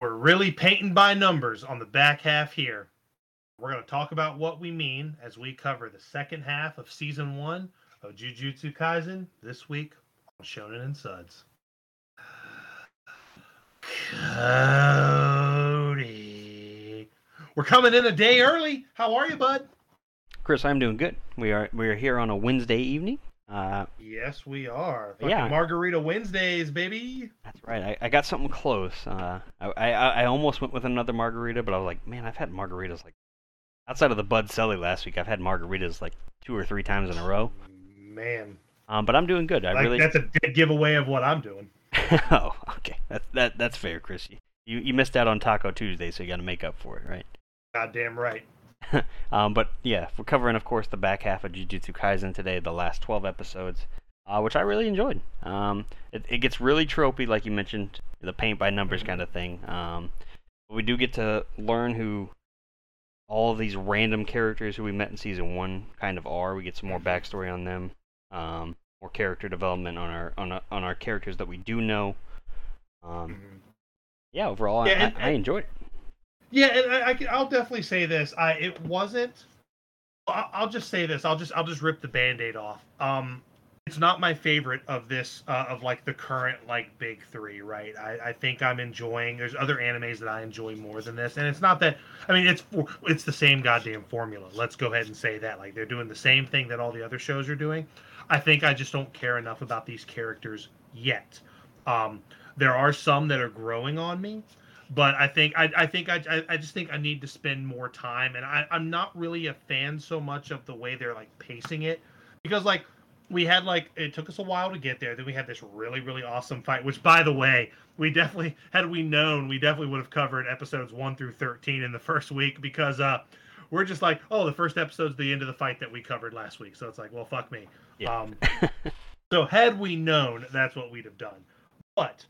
We're really painting by numbers on the back half here. We're going to talk about what we mean as we cover the second half of season one of Jujutsu Kaisen this week on Shonen and Suds. Cody. We're coming in a day early. How are you, bud? Chris, I'm doing good. We are we are here on a Wednesday evening. Uh, Yes, we are. Yeah. yeah. Margarita Wednesdays, baby. that's right. I, I got something close. Uh, I, I I almost went with another margarita, but I was like, man, I've had margaritas like outside of the Bud Selly last week. I've had margaritas like two or three times in a row. Man, Um, but I'm doing good. I like, really. that's a dead giveaway of what I'm doing. oh, okay. That that that's fair, Chris. You you, you missed out on Taco Tuesday, so you got to make up for it, right? Goddamn right. um, but yeah, we're covering, of course, the back half of Jujutsu Kaisen today, the last 12 episodes, uh, which I really enjoyed. Um, it, it gets really tropey, like you mentioned, the paint by numbers kind of thing. Um, but we do get to learn who all of these random characters who we met in season one kind of are. We get some more backstory on them, um, more character development on our on our, on our characters that we do know. Um, Mhm. yeah, overall, Yeah, I, and- I, I enjoyed it. Yeah, and I, I, can- I'll definitely say this. I it wasn't. I'll just say this. I'll just I'll just rip the band-aid off. Um, it's not my favorite of this uh, of like the current like big three, right? I, I think I'm enjoying. There's other animes that I enjoy more than this, and it's not that. I mean, it's it's the same goddamn formula. Let's go ahead and say that. Like they're doing the same thing that all the other shows are doing. I think I just don't care enough about these characters yet. Um, there are some that are growing on me, but I think I, I think I, I- just think I need to spend more time, and I, I'm not really a fan so much of the way they're like pacing it, because like we had like it took us a while to get there. Then we had this really really awesome fight, which by the way, we definitely had we known, we definitely would have covered episodes one through thirteen in the first week because uh we're just like oh the first episode's the end of the fight that we covered last week, so it's like well fuck me. Yeah. Um, so had we known, that's what we'd have done. But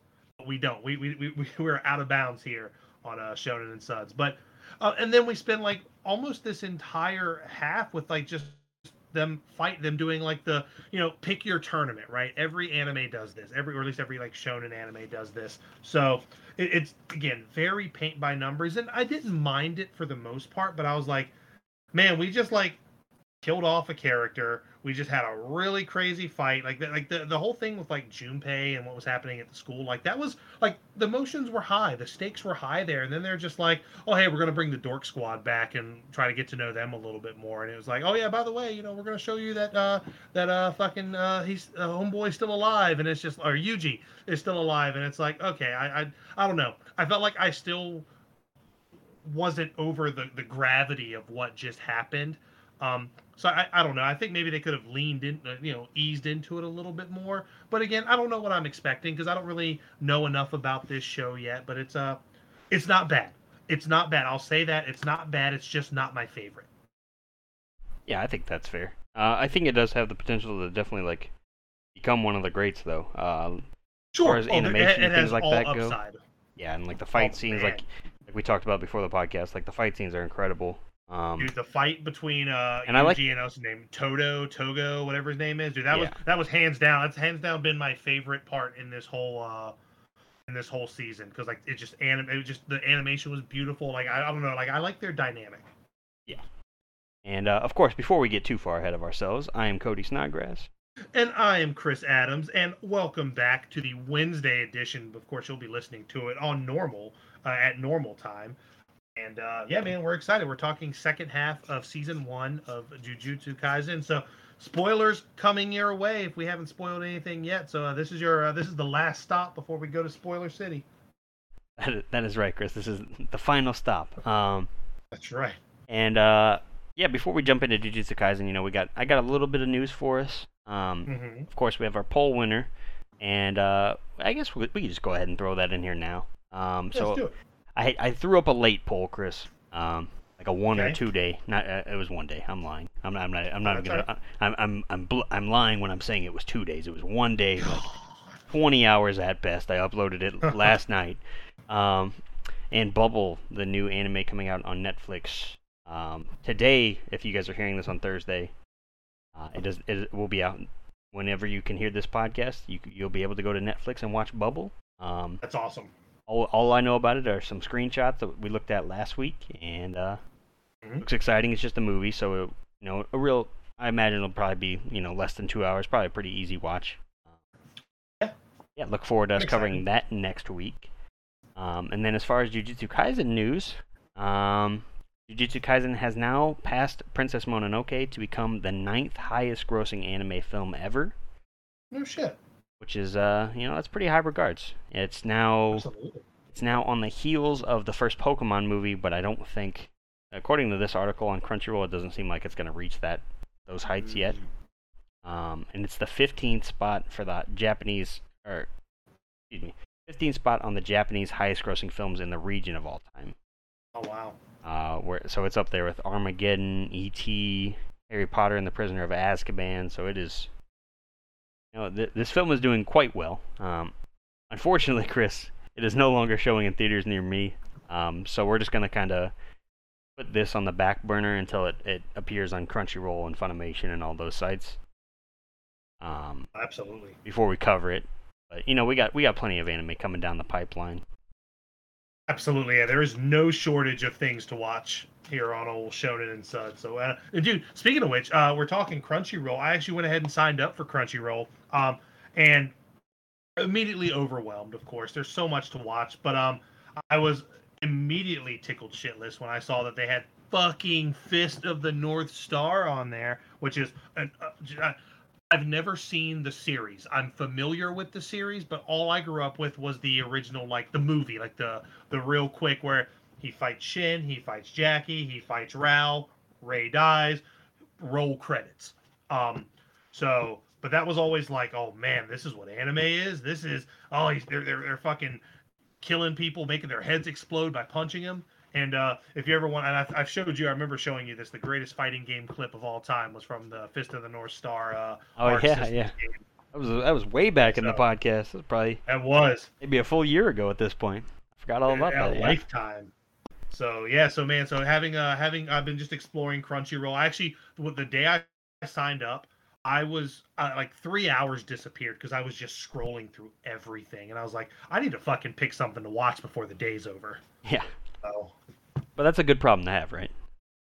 we don't. We we we we- we're out of bounds here on uh, Shonen and Suds. But uh, and then we spend like almost this entire half with like just them fight them doing like the you know pick your tournament right every anime does this every or at least every like shonen anime does this so it, it's again very paint by numbers and i didn't mind it for the most part but i was like man we just like killed off a character. We just had a really crazy fight. Like the, like the, the whole thing with like Junpei and what was happening at the school. Like that was like the emotions were high, the stakes were high there, and then they're just like, oh hey, we're gonna bring the Dork Squad back and try to get to know them a little bit more. And it was like, oh yeah, by the way, you know, we're gonna show you that uh that uh fucking uh he's uh, homeboy's still alive, and it's just or Yuji is still alive, and it's like okay, I I I don't know. I felt like I still wasn't over the the gravity of what just happened. Um, so I, I don't know. I think maybe they could have leaned in, uh, you know, eased into it a little bit more. But again, I don't know what I'm expecting because I don't really know enough about this show yet. But it's uh, it's not bad. It's not bad. I'll say that it's not bad. It's just not my favorite. Yeah, I think that's fair. Uh, I think it does have the potential to definitely like become one of the greats, though. Uh, Sure. as Oh, there- animation it, and things like that go. yeah, and like the fight Oh, scenes, man. like like we talked about before the podcast, like the fight scenes are incredible. Um, Dude, the fight between uh And I like- Yuji and what's his name Toto Togo whatever his name is. Dude, that was that was hands down. That's hands down been my favorite part in this whole uh in this whole season because like it just anim it was just the animation was beautiful. Like I, I don't know, like I like their dynamic. Yeah. And uh, of course, before we get too far ahead of ourselves, I am Cody Snodgrass. And I am Chris Adams, and welcome back to the Wednesday edition. Of course, you'll be listening to it on normal uh, at normal time. And uh, yeah, man, we're excited. We're talking second half of season one of Jujutsu Kaisen. So spoilers coming your way if we haven't spoiled anything yet. So uh, this is your uh, this is the last stop before we go to Spoiler City. That is, that is right, Chris. This is the final stop. Um, That's right. and uh, yeah, before we jump into Jujutsu Kaisen, you know, we got I got a little bit of news for us. Um, hmm Of course, we have our poll winner, and uh, I guess we, we can just go ahead and throw that in here now. Um, Let's do so it. I I threw up a late poll, Chris. Um, like a one or two day. Not uh, it was one day. I'm lying. I'm not. I'm not. I'm not gonna. all I'm I'm I'm bl- I'm lying when I'm saying it was two days. It was one day, like 20 hours at best. I uploaded it last night. Um, and Bubble, the new anime coming out on Netflix. Um, today, if you guys are hearing this on Thursday, uh, it does. It will be out whenever you can hear this podcast. You you'll be able to go to Netflix and watch Bubble. Um, That's awesome. All, all I know about it are some screenshots that we looked at last week, and uh, Mhm. looks exciting. It's just a movie, so it, you know, a real. I imagine it'll probably be you know less than two hours. Probably a pretty easy watch. Yeah. Yeah. Look forward to us covering that next week. Um, and then as far as Jujutsu Kaisen news, um, Jujutsu Kaisen has now passed Princess Mononoke to become the ninth highest grossing anime film ever, No shit. Which is uh you know that's pretty high regards. It's now Absolutely. it's now on the heels of the first Pokemon movie, but I don't think, according to this article on Crunchyroll, it doesn't seem like it's going to reach that those heights yet. Um, and it's the 15th spot for the Japanese, or excuse me, 15th spot on the Japanese highest-grossing films in the region of all time. Oh wow. Uh, where so it's up there with Armageddon, E.T., Harry Potter and the Prisoner of Azkaban. So it is, you know, th- this film is doing quite well. Um, unfortunately, Chris, it is no longer showing in theaters near me. Um, so we're just gonna kind of put this on the back burner until it, it appears on Crunchyroll and Funimation and all those sites. Um, Absolutely. before we cover it, but you know we got we got plenty of anime coming down the pipeline. Absolutely. Yeah, there is no shortage of things to watch here on old Shonen and Sud. So, uh, dude, speaking of which, uh, we're talking Crunchyroll. I actually went ahead and signed up for Crunchyroll, um, and immediately overwhelmed. Of course, there's so much to watch, but um, I was immediately tickled shitless when I saw that they had fucking Fist of the North Star on there, which is an. Uh, uh, I've never seen the series. I'm familiar with the series, but all I grew up with was the original, like the movie, like the the real quick where he fights Shin, he fights Jackie, he fights Rao, Ray dies, roll credits. Um, so, but that was always like, oh man, this is what anime is. This is oh, he's they're they're, they're fucking killing people, making their heads explode by punching them. And uh, if you ever want, and I've, I've showed you, I remember showing you this. The greatest fighting game clip of all time was from the Fist of the North Star. Uh, Oh yeah, Systems yeah. game. That was that was way back in the podcast. It was probably That was maybe a full year ago at this point. I forgot all about a that. Yeah. lifetime. So yeah, so man, so having uh having I've been just exploring Crunchyroll. I actually with the day I signed up, I was uh, like three hours disappeared because I was just scrolling through everything, and I was like, I need to fucking pick something to watch before the day's over. Yeah, So but that's a good problem to have, right?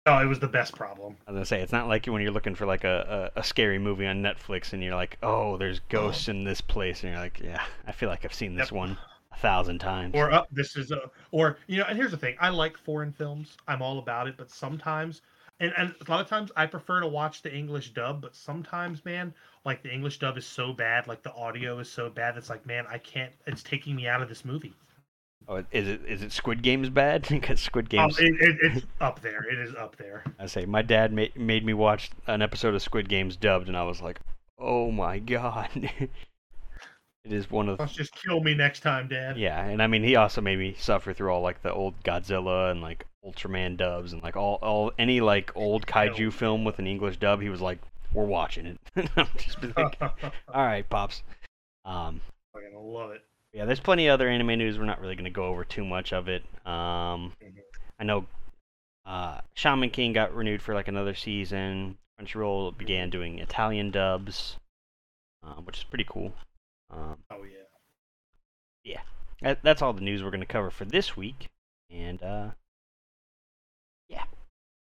no, it was the best problem. I was gonna say it's not like when you're looking for like a, a, a scary movie on Netflix and you're like, oh, there's ghosts in this place, and you're like, yeah, I feel like I've seen this Yep. one a thousand times. Or up, this is a, or you know, and here's the thing: I like foreign films. I'm all about it, but sometimes, and and a lot of times, I prefer to watch the English dub. But sometimes, man, like the English dub is so bad, like the audio is so bad. It's like, man, I can't. It's taking me out of this movie. Oh, is it is it Squid Games bad? because Squid Um, Games, it, it, it's up there. It is up there. I say my dad made made me watch an episode of Squid Games dubbed, and I was like, oh my god. it is one of Let's just kill me next time, Dad. Yeah, and I mean he also made me suffer through all like the old Godzilla and like Ultraman dubs and like all all any like old kaiju film with an English dub. He was like, "We're watching it." I'm just like, "All right, pops." Um, Fucking love it. Yeah, there's plenty of other anime news. We're not really gonna go over too much of it. Um, Mhm. I know uh, Shaman King got renewed for like another season. Crunchyroll began doing Italian dubs, uh, which is pretty cool. Um, Oh yeah. Yeah, that, that's all the news we're going to cover for this week. And, uh, yeah.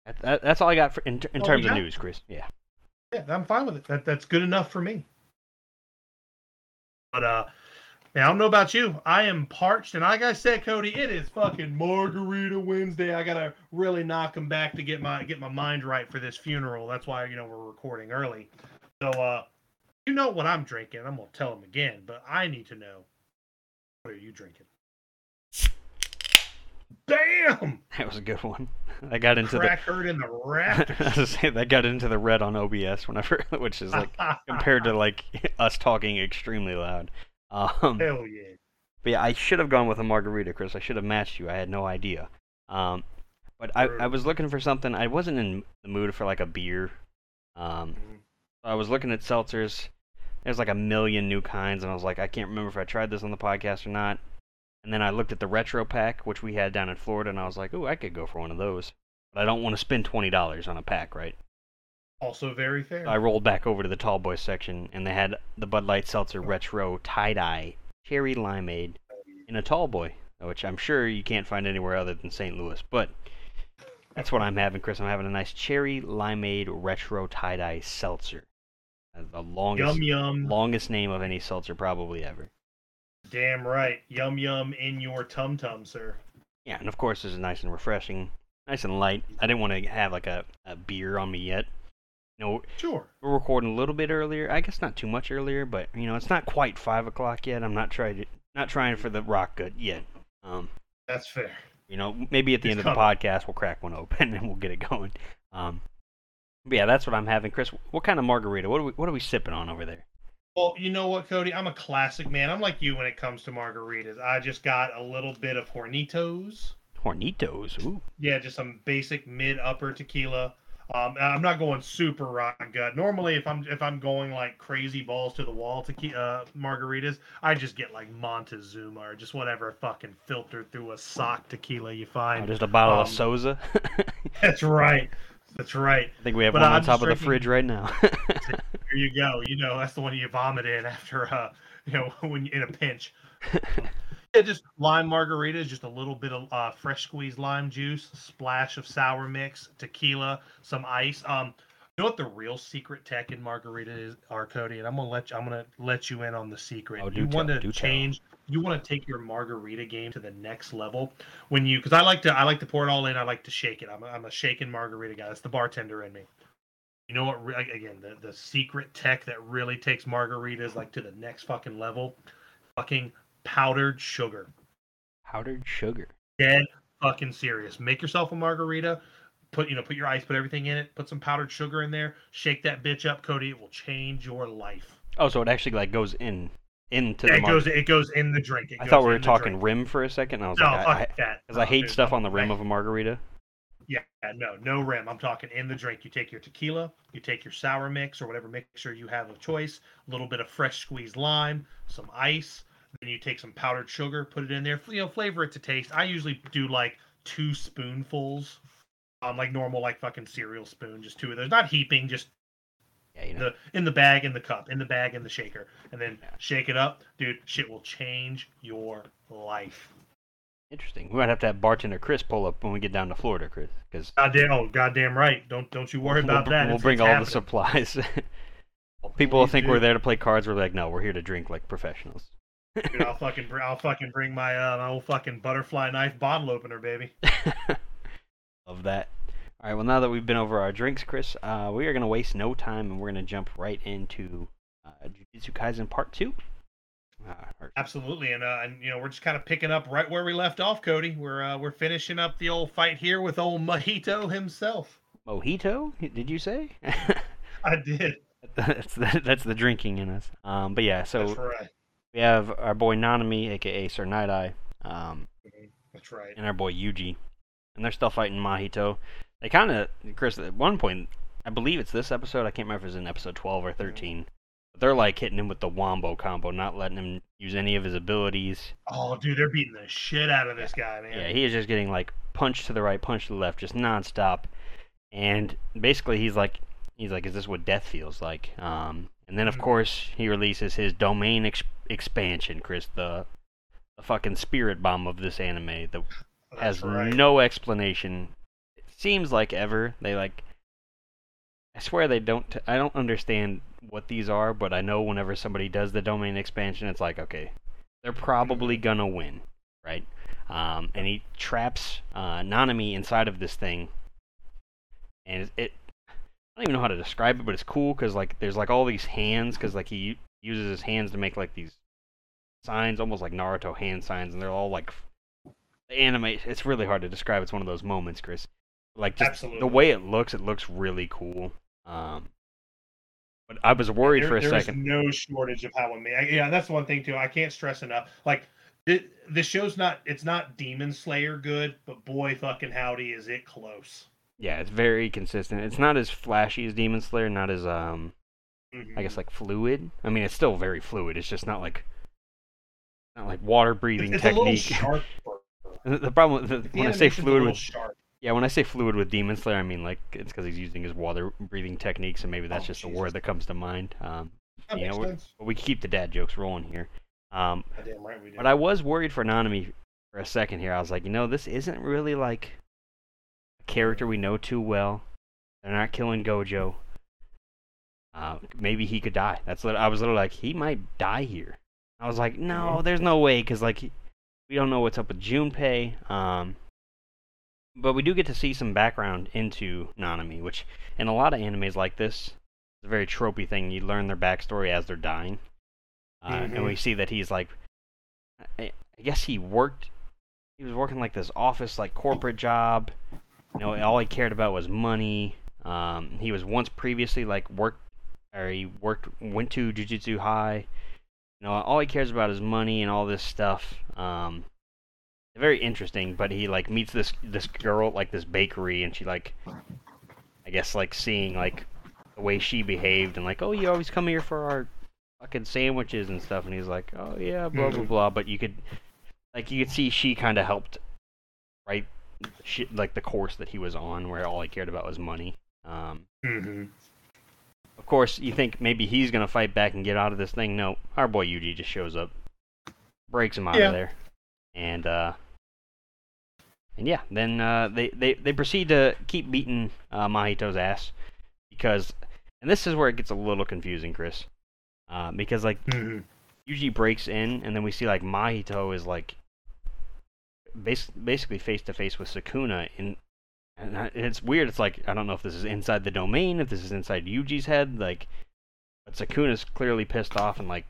That, that, that's all I got for, in, in terms of news, Chris. Yeah. Yeah, I'm fine with it. That that's good enough for me. But uh man, I don't know about you. I am parched, and like I said, Cody, it is fucking Margarita Wednesday. I gotta really knock him back to get my get my mind right for this funeral. That's why you know we're recording early. So uh you know what I'm drinking. I'm gonna tell him again, but I need to know what are you drinking? Damn! That was a good one. I got into Crack heard in the the. rafters. I was gonna say, that got into the red on OBS whenever, which is like compared to like us talking extremely loud. Um, Hell yeah. But yeah, I should have gone with a margarita, Chris. I should have matched you. I had no idea. Um, but I, I was looking for something. I wasn't in the mood for like a beer. Um, Mhm. I was looking at seltzers. There's like a million new kinds, and I was like, I can't remember if I tried this on the podcast or not. And then I looked at the retro pack, which we had down in Florida, and I was like, ooh, I could go for one of those. But I don't want to spend twenty dollars on a pack, right? Also very fair. I rolled back over to the tall boy section, and they had the Bud Light Seltzer Retro Tie Dye Cherry Limeade in a tall boy. which I'm sure you can't find anywhere other than St. Louis. But that's what I'm having, Chris. I'm having a nice cherry limeade retro tie dye seltzer. Uh, The longest Yum yum. longest name of any seltzer probably ever. Damn right. Yum yum in your tum tum, sir. Yeah, and of course this is nice and refreshing, nice and light. I didn't want to have like a, a beer on me yet. You know, Sure. we're recording a little bit earlier. I guess not too much earlier, but you know, it's not quite five o'clock yet. I'm not trying to not trying for the rock good yet. Um, That's fair. you know, maybe at the It's end of the coming. podcast we'll crack one open and we'll get it going. Um, but yeah, that's what I'm having, Chris. What kind of margarita? What are we What are we sipping on over there? Well, you know what, Cody? I'm a classic man. I'm like you when it comes to margaritas. I just got a little bit of Hornitos. Hornitos. Ooh. Yeah, just some basic mid upper tequila. Um, I'm not going super rotten gut. Normally, if I'm if I'm going like crazy balls to the wall tequila uh, margaritas, I just get like Montezuma or just whatever fucking filtered through a sock tequila you Oh, find. just a bottle of um, Sauza. I That's right. That's right. I think we have but one on I'm top of the fridge right now. Here you go. You know, that's the one you vomit in after, uh, you know, when in a pinch. Yeah, just lime margaritas, just a little bit of uh, fresh squeezed lime juice, splash of sour mix, tequila, some ice. Um, you know what the real secret tech in margarita is, are, Cody? And I'm gonna let you, I'm gonna let you in on the secret. Oh, do you want to do tell. change. You want to take your margarita game to the next level when you, because I like to, I like to pour it all in. I like to shake it. I'm a, I'm a shaken margarita guy. That's the bartender in me. You know what? Again, the the secret tech that really takes margaritas like to the next fucking level, fucking powdered sugar. Powdered sugar. Dead fucking serious. Make yourself a margarita. Put you know, put your ice, put everything in it. Put some powdered sugar in there. Shake that bitch up, Cody. It will change your life. Oh, so it actually like goes in into Yeah, the. it goes. It goes in the drink. It I thght we were talking rim for a second. And I was No, like, fuck I, that. because I hate dude, stuff on the rim way- of a margarita. Yeah, no, no rim. I'm talking in the drink. You take your tequila, you take your sour mix or whatever mixer you have of choice, a little bit of fresh squeezed lime, some ice, then you take some powdered sugar, put it in there, you know, flavor it to taste. I usually do like two spoonfuls, um, like normal, like fucking cereal spoon, just two of those, not heaping, just Yeah, you know. the in the bag, in the cup, in the bag, in the shaker, and then Yeah. shake it up, dude. Shit will change your life. Interesting. We might have to have bartender Chris pull up when we get down to Florida, Chris, because Goddamn, oh goddamn right. Don't don't you worry about we'll, that. We'll It's- bring it's all the supplies. People will think do. we're there to play cards. We're like, no, we're here to drink like professionals. Dude, I'll fucking, br- I'll fucking bring my, uh, my old fucking butterfly knife bottle opener, baby. Love that. All right. Well, now that we've been over our drinks, Chris, uh, we are gonna waste no time and we're gonna jump right into uh, Jujutsu Kaisen Part Two. Uh, or- Absolutely, and uh, and you know we're just kind of picking up right where we left off, Cody. We're uh, we're finishing up the old fight here with old Mojito himself. Mojito? Did you say? I did. that's the, that's the drinking in us. Um, but yeah, so That's right. We have our boy Nanami, aka Sir Night Eye, um, That's right. and our boy Yuji, and they're still fighting Mahito. They kind of, Chris, at one point, I believe it's this episode. I can't remember if it's in episode 12 or 13. But they're like hitting him with the wombo combo, not letting him use any of his abilities. Oh, dude, they're beating the shit out of this guy, man. Yeah, he is just getting like punch to the right, punch to the left, just nonstop. And basically, he's like, he's like, is this what death feels like? Um, and then of Mhm. course he releases his domain ex- expansion, Chris, the, the fucking spirit bomb of this anime that has right. no explanation. It seems like ever they like. I swear they don't. T- I don't understand what these are, but I know whenever somebody does the domain expansion, it's like okay, they're probably gonna win, right? Um, and he traps uh, Nanami inside of this thing, and it. I don't even know how to describe it, but it's cool because like there's like all these hands because like he uses his hands to make like these signs, almost like Naruto hand signs, and they're all like the anime. It's really hard to describe. It's one of those moments, Chris. Like just Absolutely. the way it looks, it looks really cool. Um, but I was worried There- for a there's second. no shortage of how amazing. Yeah, that's one thing too. I can't stress enough. Like it, the show's not. It's not Demon Slayer good, but boy, fucking howdy, is it close. Yeah, it's very consistent. It's not as flashy as Demon Slayer, not as um, Mhm. I guess like fluid. I mean, it's still very fluid. It's just not like not like water breathing it's, it's a little technique. the problem the, The when I say fluid with sharp. yeah, when I say fluid with Demon Slayer, I mean like it's because he's using his water breathing techniques, and maybe that's Oh, just a word that comes to mind. Um, That you know, but we keep the dad jokes rolling here. Um, right. But I was worried for Nanami for a second here. I was like, you know, this isn't really like character we know too well. They're not killing Gojo. Uh, maybe he could die. That's what I was little like, he might die here. I was like, no, there's no way, because like we don't know what's up with Junpei. Um, but we do get to see some background into Nanami, which in a lot of animes like this, it's a very tropey thing. You learn their backstory as they're dying, uh, Mhm. and we see that he's like, I, I guess he worked. He was working like this office, like corporate job. You know, all he cared about was money. Um, he was once previously like worked, or he worked, went to Jujutsu High. You know, all he cares about is money and all this stuff. Um, very interesting. But he like meets this this girl like this bakery, and she like, I guess like seeing like the way she behaved, and like, oh, you always come here for our fucking sandwiches and stuff. And he's like, oh yeah, blah blah Mhm. blah. But you could, like, you could see she kind of helped, right? Shit, like the course that he was on, where all he cared about was money. Um, hmm of course, you think maybe he's gonna fight back and get out of this thing. No, our boy Yuji just shows up, breaks him out Yeah. of there, and uh, and yeah, then uh, they they they proceed to keep beating uh, Mahito's ass because, and this is where it gets a little confusing, Chris, uh, because like hmm Yuji breaks in, and then we see like Mahito is like bas- basically face to face with Sukuna and, and it's weird. It's like I don't know if this is inside the domain, if this is inside Yuji's head, like, but Sukuna's clearly pissed off and like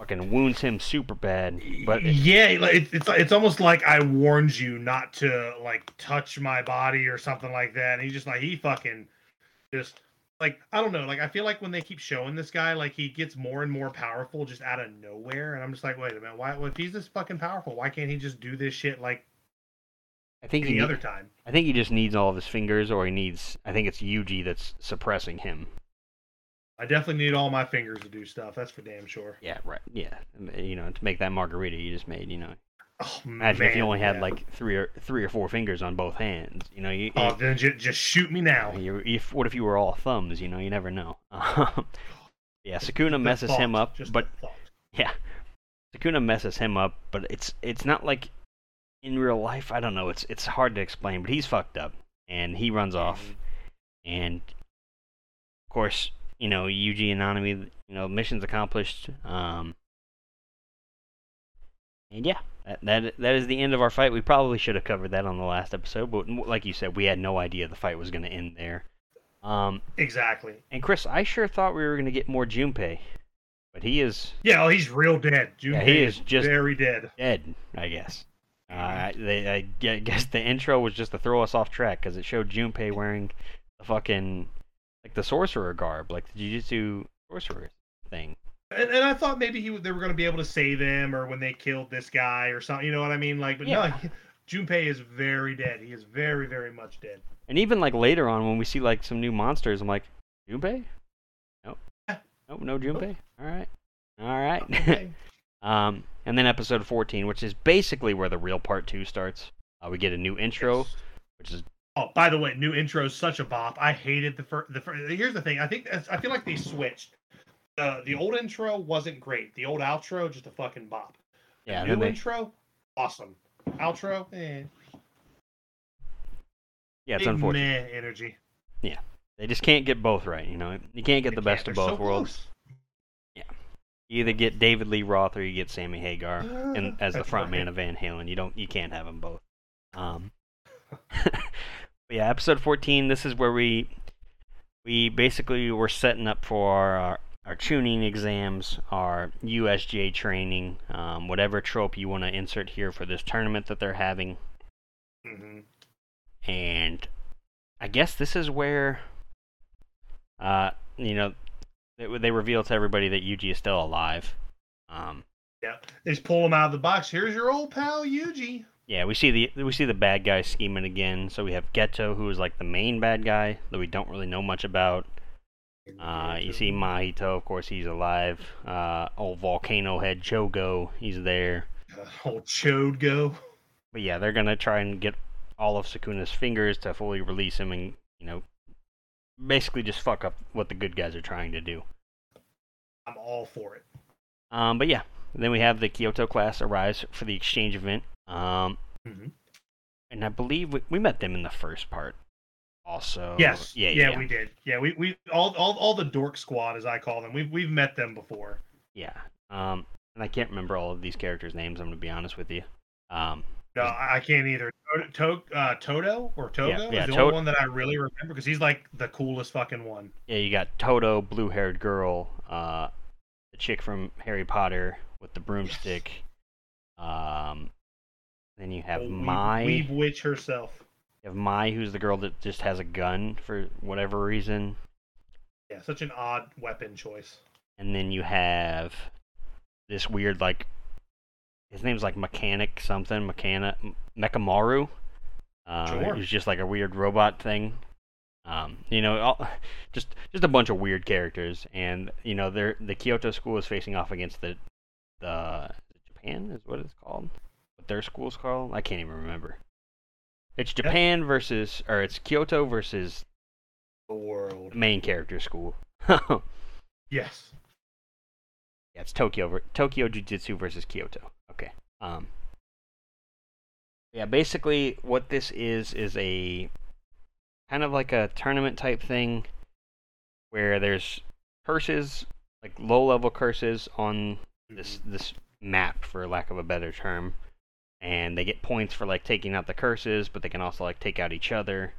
fucking wounds him super bad. But yeah, like, it's it's it's almost like I warned you not to like touch my body or something like that. And he's just like he fucking just like I don't know. Like I feel like when they keep showing this guy, like he gets more and more powerful just out of nowhere. And I'm just like, wait a minute, why? If he's this fucking powerful, why can't he just do this shit like I think he any ne- other time? I think he just needs all of his fingers, or he needs. I think it's Yuji that's suppressing him. I definitely need all my fingers to do stuff. That's for damn sure. Yeah, right. Yeah, you know, to make that margarita you just made, you know. Oh, Imagine if you only had yeah. like three or three or four fingers on both hands. You know, you, Oh, then just, just shoot me now. you, if, what if you were all thumbs? You know, you never know. Um, yeah, Sukuna messes him up, just but yeah, Sukuna messes him up, but it's it's not like in real life. I don't know. It's it's hard to explain, but he's fucked up, and he runs off, Mhm. and of course, you know, Yuji and Nanami, you know, mission's accomplished. Um, and yeah, that, that that is the end of our fight. We probably should have covered that on the last episode, but like you said, we had no idea the fight was going to end there. Um, Exactly. and Chris, I sure thought we were going to get more Junpei, but he is Yeah, oh, he's real dead. Junpei he is just- very dead. dead, I guess. Uh, they, I guess the intro was just to throw us off track because it showed Junpei wearing the fucking like the sorcerer garb, like the Jujutsu sorcerer thing. And, and I thought maybe he they were going to be able to save him, or when they killed this guy, or something. You know what I mean? Like, but no, he- Junpei is very dead. He is very, very much dead. And even like later on when we see like some new monsters, I'm like, Junpei? Nope. Yeah. Nope, no Junpei. All right. All right. Okay. um, and then episode 14, which is basically where the real part two starts. Uh, we get a new intro, Yes. which is Oh, by the way, new intro is such a bop. I hated the first. The first. Here's the thing. I think I feel like they switched. The the old intro wasn't great. The old outro just a fucking bop. The yeah. new they, intro, awesome. Outro, eh. yeah, it's big unfortunate. meh energy. Yeah, they just can't get both right. You know, you can't get They the best of both so worlds. close. You either get David Lee Roth or you get Sammy Hagar, and as the front man of Van Halen, you don't, you can't have them both. Um, but yeah, episode 14. This is where we, we basically were setting up for our our chunin exams, our USJ training, um, whatever trope you want to insert here for this tournament that they're having, Mhm. and I guess this is where, uh, you know, they, they reveal to everybody that Yuji is still alive. Um, Yeah, they just pull him out of the box. Here's your old pal Yuji. yeah, we see the we see the bad guy scheming again. So we have Geto, who is like the main bad guy that we don't really know much about. Uh, you see Mahito, of course, he's alive. Uh, old volcano head Jogo, he's there. Uh, old Jogo. But yeah, they're gonna try and get all of Sukuna's fingers to fully release him, and you know, basically just fuck up what the good guys are trying to do. I'm all for it. Um, but yeah, then we have the Kyoto class arrives for the exchange event. Um, Mhm. and I believe we, we met them in the first part. Also, yes. yeah, yeah, yeah, we did. Yeah, we, we all, all all the dork squad as I call them. We've we've met them before. yeah. Um, and I can't remember all of these characters' names. I'm gonna be honest with you. Um, No, I can't either. To, to, uh, Toto or Togo yeah, is the only one that I really remember because he's like the coolest fucking one. yeah, you got Toto, blue-haired girl, uh, the chick from Harry Potter with the broomstick. Um, then you have weeb- Mai. weeb witch herself. You have Mai, who's the girl that just has a gun for whatever reason. Yeah, such an odd weapon choice. And then you have this weird like his name's like mechanic something mechanic mechamaru uh, Sure. who's just like a weird robot thing um, you know all, just just a bunch of weird characters and you know they're the kyoto school is facing off against the the japan is what it's called what their school's called i can't even remember it's japan versus or it's kyoto versus The world. main character school. Yes. yeah it's tokyo tokyo jiu-jitsu versus kyoto. Okay um yeah basically what this is is a kind of like a tournament type thing where there's curses like low level curses on this this map for lack of a better term and they get points for like taking out the curses but they can also like take out each other.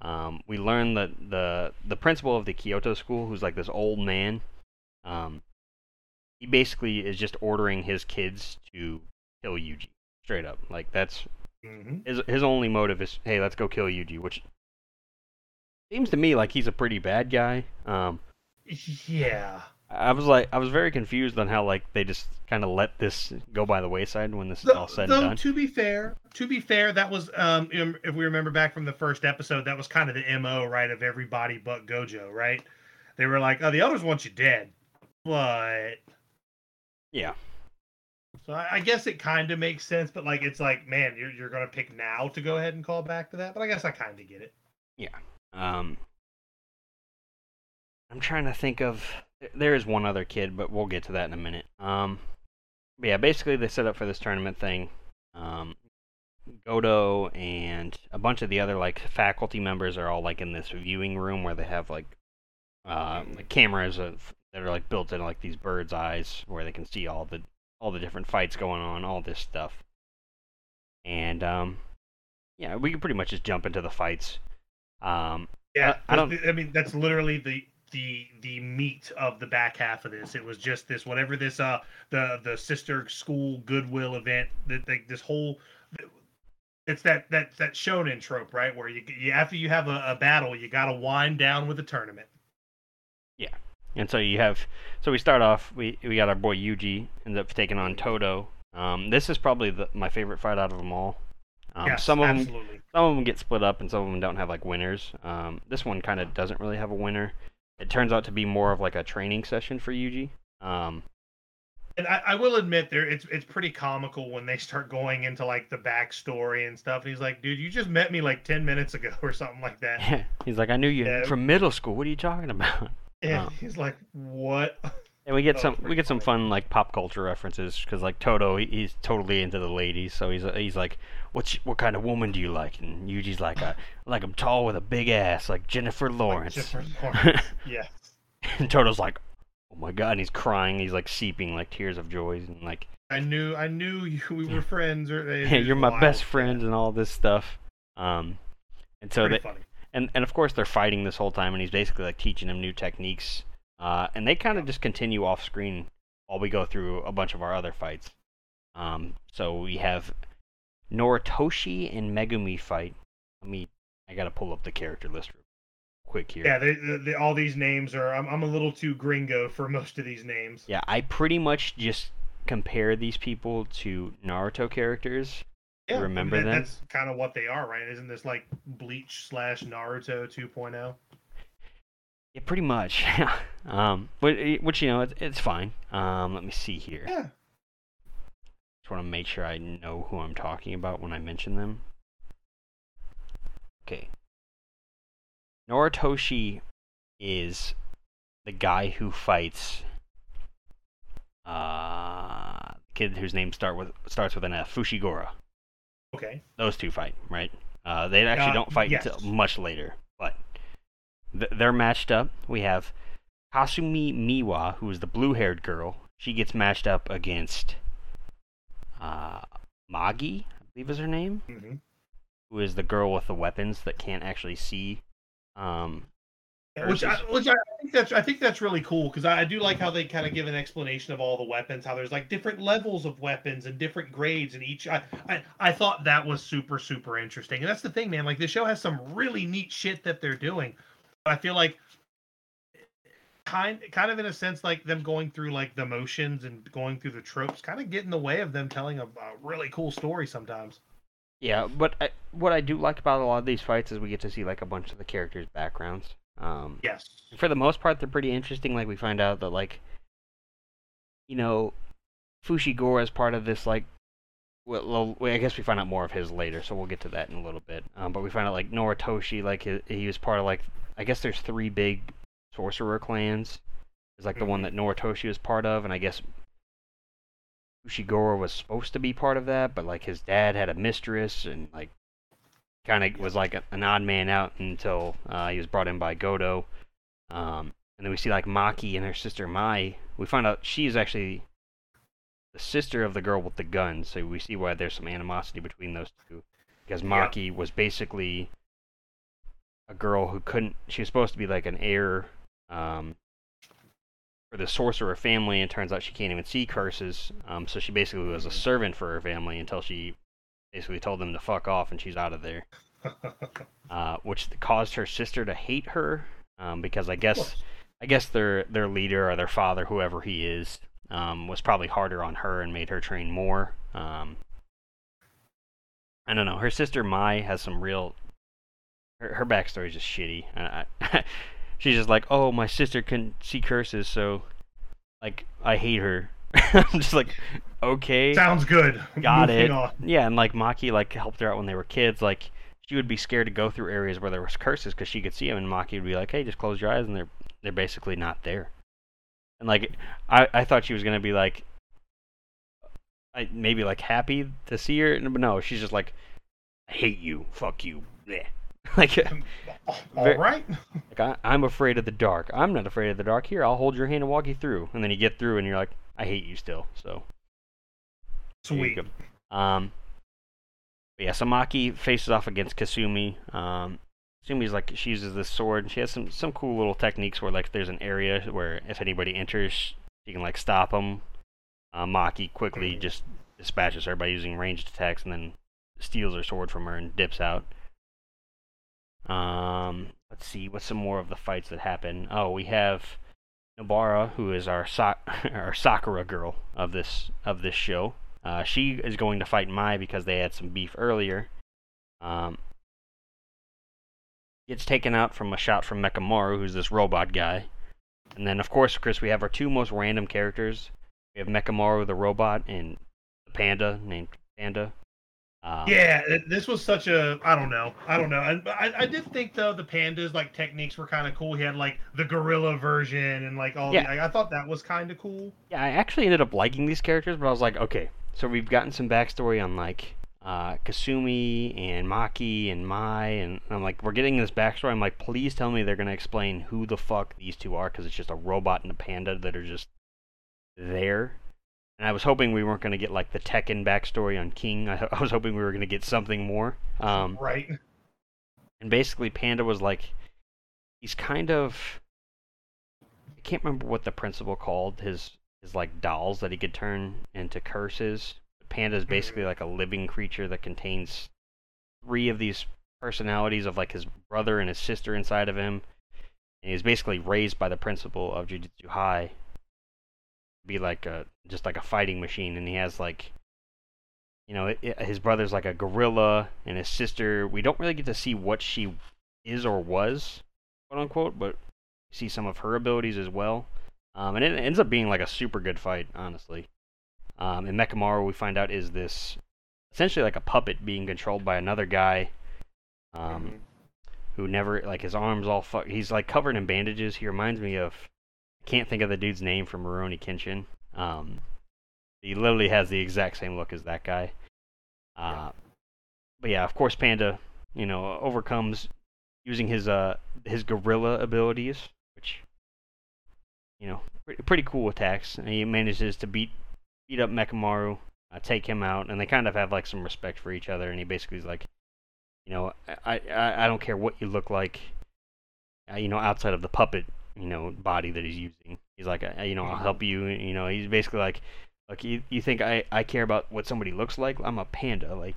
Um, we learn that the the principal of the kyoto school who's like this old man um, he basically is just ordering his kids to kill yuji straight up. Like that's hmm his his only motive is hey let's go kill yuji which seems to me like he's a pretty bad guy um, Yeah. I was like, I was very confused on how like they just kind of let this go by the wayside when this is all said though, and done. to be fair, to be fair, that was um if we remember back from the first episode, that was kind of the mo right of everybody but Gojo, right? They were like, "Oh, the elders want you dead," but Yeah, so I, I guess it kind of makes sense. But like, it's like, man, you're you're gonna pick now to go ahead and call back to that. But I guess I kind of get it. Yeah. Um, I'm trying to think of. There is one other kid, but we'll get to that in a minute. Um, but yeah, basically they set up for this tournament thing. Um, Gojo and a bunch of the other like faculty members are all like in this viewing room where they have like uh, like cameras of, that are like built in like these birds' eyes where they can see all the all the different fights going on, all this stuff. And um, yeah, we can pretty much just jump into the fights. Um, Yeah, I don't- I mean, that's literally the the the meat of the back half of this. It was just this whatever this uh the the sister school goodwill event that like this whole. It's that that that shonen trope, right? Where you, you after you have a, a battle, you got to wind down with a tournament. Yeah, and so you have, so we start off. We we got our boy Yuji ends up taking on Toto. Um, this is probably the, my favorite fight out of them all. Um, yes, some of them, some of them get split up, and some of them don't have like winners. Um, this one kind of doesn't really have a winner. It turns out to be more of like a training session for Yuji. Um, And I, I will admit there it's it's pretty comical when they start going into like the backstory and stuff. And he's like, dude, you just met me like ten minutes ago or something like that. he's like, I knew you Yeah. from middle school. What are you talking about? And Oh. he's like, what? And we get was some we get some funny. fun like pop culture references because like Toto he, he's totally into the ladies so he's he's like what's what kind of woman do you like and Yuji's like I like I'm tall with a big ass like Jennifer Lawrence Jennifer Lawrence. yes. and Toto's like oh my god and he's crying he's like seeping like tears of joy and like I knew I knew you, we were friends. Or hey, you're my best friend and all this stuff um and so Pretty they funny. and and of course they're fighting this whole time and he's basically like teaching him new techniques uh, and they kind of just continue off screen while we go through a bunch of our other fights um, so we have noritoshi and megumi fight let me i gotta pull up the character list real quick here Yeah, they, they, they- all these names are. I'm, I'm a little too gringo for most of these names. yeah i pretty much just compare these people to naruto characters Yeah, remember I mean, that- them? That's kind of what they are, right? Isn't this like Bleach slash Naruto oh? 2.0? Yeah pretty much um, but, which you know it's, it's fine um, let me see here Yeah. Just want to make sure I know who I'm talking about when I mention them. Okay. Noritoshi is the guy who fights uh kid whose name start with starts with an F, Fushiguro. Okay. Those two fight, right? Uh, they actually Uh, don't fight yes. until much later, but th- they're matched up. We have Kasumi Miwa, who is the blue-haired girl. She gets matched up against uh, Maki, I believe is her name, hmm who is the girl with the weapons that can't actually see. Um, Which, I, which I think that's I think that's really cool because I, I do like how they kind of give an explanation of all the weapons, how there's like different levels of weapons and different grades in each. I, I I thought that was super super interesting, and that's the thing, man. Like the show has some really neat shit that they're doing. I feel like kind kind of in a sense like them going through like the motions and going through the tropes kind of get in the way of them telling a, a really cool story sometimes. yeah, but I, what I do like about a lot of these fights is we get to see like a bunch of the characters' backgrounds. Um, Yes. for the most part, they're pretty interesting. Like we find out that like, you know, Fushiguro is part of this like. Well, I guess we find out more of his later, so we'll get to that in a little bit. Um, but we find out like Noritoshi, like he, he was part of like I guess there's three big sorcerer clans. Is like the one that Noritoshi was part of, and I guess Fushiguro was supposed to be part of that, but like his dad had a mistress and like kind of was like a, an odd man out until uh, he was brought in by Gojo. Um, and then we see like Maki and her sister Mai. We find out she is actually the sister of the girl with the gun, so we see why there's some animosity between those two. Because. Maki was basically a girl who couldn't. She was supposed to be like an heir um, for the sorcerer family, and turns out she can't even see curses. Um, so she basically was a servant for her family until she basically told them to fuck off, and she's out of there uh, which caused her sister to hate her um, because I guess. I guess their their leader or their father, whoever he is, um, was probably harder on her and made her train more. Um, I don't know. Her sister Mai has some real. Her, her backstory is just shitty. I, I, she's just like, oh, my sister can see curses, so like I hate her. I'm just like, okay. Sounds good. Got Moving it. on. Yeah, and like Maki like helped her out when they were kids. Like she would be scared to go through areas where there was curses because she could see them, and Maki would be like, "Hey, just close your eyes," and they're they're basically not there. And like I I thought she was gonna be like, I maybe like happy to see her, but no, she's just like, "I hate you, fuck you." Bleh. like All Ver- right. like I, I'm afraid of the dark. I'm not afraid of the dark. Here, I'll hold your hand and walk you through. And then you get through, and you're like, I hate you still. So Sweet. Um, but yeah, Samaki faces off against Kasumi. Um, Kasumi's like she uses this sword. and She has some some cool little techniques where like there's an area where if anybody enters, she can like stop them. Uh, Maki quickly just dispatches her by using ranged attacks and then steals her sword from her and dips out. Um, let's see, what's some more of the fights that happen? Oh, we have Nobara, who is our sa- our Sakura girl of this of this show. Uh, she is going to fight Mai because they had some beef earlier. Um, gets taken out from a shot from Mechamaru, who's this robot guy. And then, of course, Chris, we have our two most random characters. We have Mechamaru, the robot, and the panda named Panda. Um, Yeah, this was such a I don't know, I don't know. And I, I did think though the pandas like techniques were kind of cool. He had like the gorilla version and like all. Yeah. The, I, I thought that was kind of cool. Yeah, I actually ended up liking these characters, but I was like, okay, so we've gotten some backstory on like uh, Kasumi and Maki and Mai, and I'm like, we're getting this backstory. I'm like, please tell me they're gonna explain who the fuck these two are, because it's just a robot and a panda that are just there. And I was hoping we weren't gonna get like the Tekken backstory on King. I, I was hoping we were gonna get something more. Um, right. and basically, Panda was like, he's kind of. I can't remember what the principal called his his like dolls that he could turn into curses. Panda is basically like a living creature that contains three of these personalities of like his brother and his sister inside of him. And he's basically raised by the principal of Jujutsu High. Be like a just like a fighting machine, and he has like you know, it, it- his brother's like a gorilla, and his sister. We don't really get to see what she is or was, quote unquote, but see some of her abilities as well. Um, and it ends up being like a super good fight, honestly. Um, and Mechamaru, we find out, is this essentially like a puppet being controlled by another guy. Um, Mhm. who never like his arms all fuck. He's like covered in bandages. He reminds me of can't think of the dude's name from Rurouni Kenshin. Um, he literally has the exact same look as that guy. Uh, but yeah, of course, Panda, you know, overcomes using his uh his gorilla abilities, which you know, pretty, pretty cool attacks. And he manages to beat beat up Mechamaru, uh, take him out, and they kind of have like some respect for each other. And he basically is like, you know, I I, I don't care what you look like, uh, you know, outside of the puppet, you know, body that he's using. He's like, you know, I'll mm-hmm. help you. You know, he's basically like, look, you you think I I care about what somebody looks like? I'm a panda, like.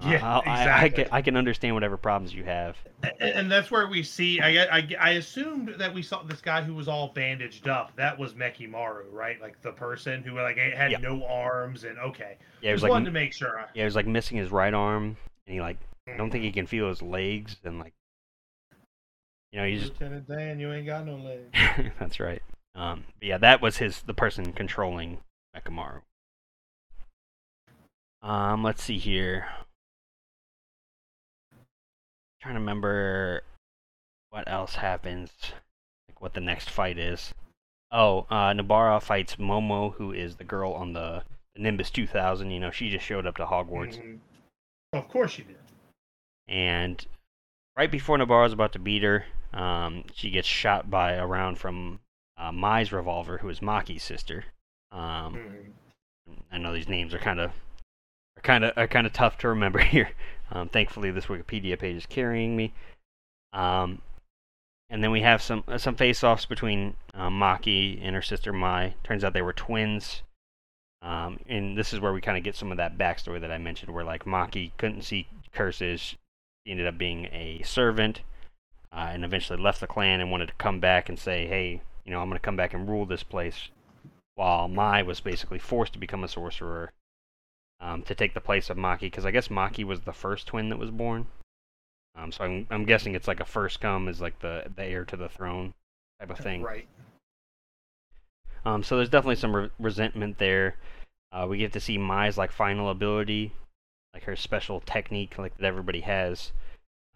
Yeah, I'll- I, I, can, I can understand whatever problems you have. And, and that's where we see. I, I I assumed that we saw this guy who was all bandaged up. That was Mechamaru, right? Like the person who like had Yeah. no arms and okay. Yeah, he was Just like, wanted to make sure. yeah, he was like missing his right arm, and he like, I don't think he mm-hmm. can feel his legs, and like, you know, he's just Lieutenant Dan, you ain't got no legs. That's right. Um, but yeah, that was his the person controlling Mechamaru. Um, let's see here. trying to remember what else happens, like what the next fight is. Oh, uh, Nobara fights Momo, who is the girl on the, the Nimbus 2000. You know, she just showed up to Hogwarts. Mhm. Of course she did. And right before Nobara's about to beat her, um, she gets shot by a round from uh, Mai's revolver, who is Maki's sister. Um, Mhm. I know these names are kind of are kind of are kind of tough to remember here. Um, thankfully, this Wikipedia page is carrying me. Um, and then we have some uh, some face-offs between uh, Maki and her sister Mai. Turns out they were twins. Um, and this is where we kind of get some of that backstory that I mentioned, where like Maki couldn't see curses. She ended up being a servant, uh, and eventually left the clan and wanted to come back and say, "Hey, you know, I'm going to come back and rule this place." While Mai was basically forced to become a sorcerer um, to take the place of Maki, because I guess Maki was the first twin that was born. Um, so I'm I'm guessing it's like a first come is like the the heir to the throne type of thing. Right. Um, so there's definitely some re- resentment there. Uh, we get to see Mai's like final ability, like her special technique, like that everybody has,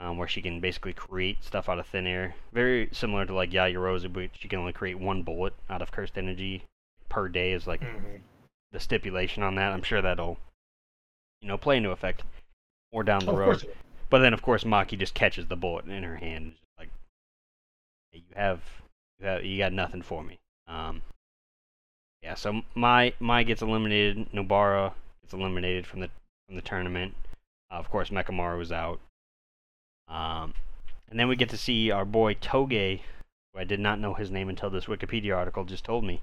um, where she can basically create stuff out of thin air. Very similar to like Yaoyorozu, but she can only create one bullet out of cursed energy per day is like Mhm. the stipulation on that. I'm sure that'll, you know, play into effect more down the road. course. it would. But then, of course, Maki just catches the bullet in her hand, and just like, hey, "You have, you have, you got nothing for me." Um, yeah. So my my gets eliminated. Nobara gets eliminated from the from the tournament. Uh, of course, Mechamaru is out. Um, and then we get to see our boy Toge, who I did not know his name until this Wikipedia article just told me.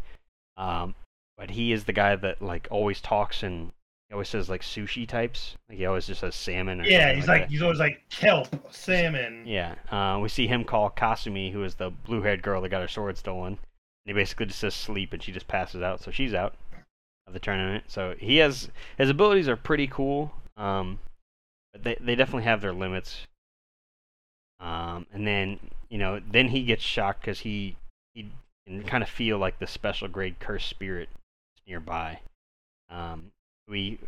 Um, but he is the guy that like always talks and he always says like sushi types. Like he always just says salmon. Or Yeah, he's like like he's always like kelp, salmon. Yeah, uh, we see him call Kasumi, who is the blue-haired girl that got her sword stolen. And he basically just says sleep, and she just passes out, so she's out of the tournament. So he has his abilities are pretty cool, um, but they they definitely have their limits. Um, and then you know, then he gets shocked because he he can kind of feel like the special grade cursed spirit is nearby. Um, we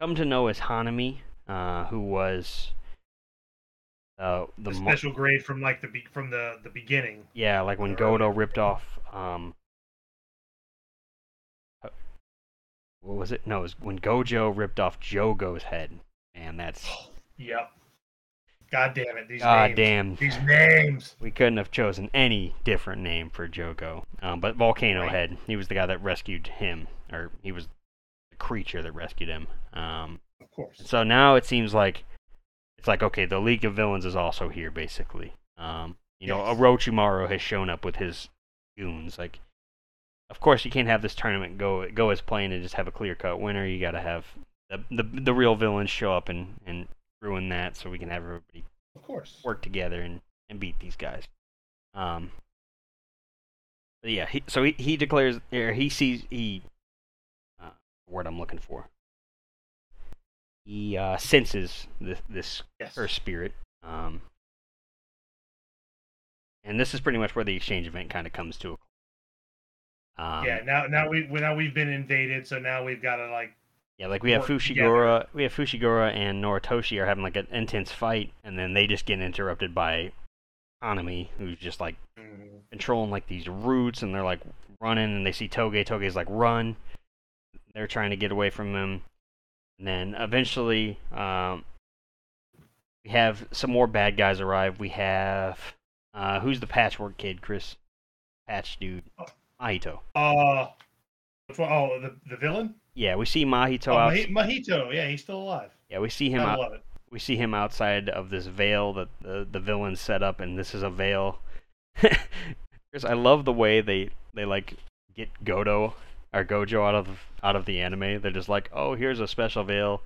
come to know as Hanami, uh, who was uh, the The mo- special grade from like the be- from the the beginning. yeah, like when. Godo ripped off um uh, what was it? No, it was when Gojo ripped off Jogo's head. and that's Yep. God damn it! These god names. damn. These names. We couldn't have chosen any different name for Jogo. Um, but Volcano Right. Head, he was the guy that rescued him, or he was the creature that rescued him. Um, Of course. so now it seems like it's like okay, the League of Villains is also here, basically. Um, you know, Yes. Orochimaru has shown up with his goons. Like, of course, you can't have this tournament go go as planned and just have a clear cut winner. You got to have the, the the real villains show up and and ruin that, so we can have everybody Of course. work together and and beat these guys. Um. Yeah, he, so he he declares or he sees he. Uh, word I'm looking for. He uh, senses this this Yes. her spirit. Um, and this is pretty much where the exchange event kind of comes to a um, yeah. Now now we now we've been invaded, so now we've got to like. Yeah, like we have work Fushiguro, we have Fushiguro and Noritoshi are having like an intense fight, and then they just get interrupted by Hanami, who's just like mm, controlling like these roots, and they're like running, and they see Toge. Toge's like run. They're trying to get away from him, and then eventually, um, we have some more bad guys arrive. We have uh, who's the patchwork kid, Chris? Patch dude, Aito. Uh, which one? Oh, the the villain. Yeah, we see Mahito Oh, out. Mahi- Mahito. Yeah, he's still alive. Yeah, we see him I out. love it. we see him outside of this veil that the the villain set up, and this is a veil. Chris, I love the way they they like get Godo or Gojo out of out of the anime. They're just like, oh, here's a special veil.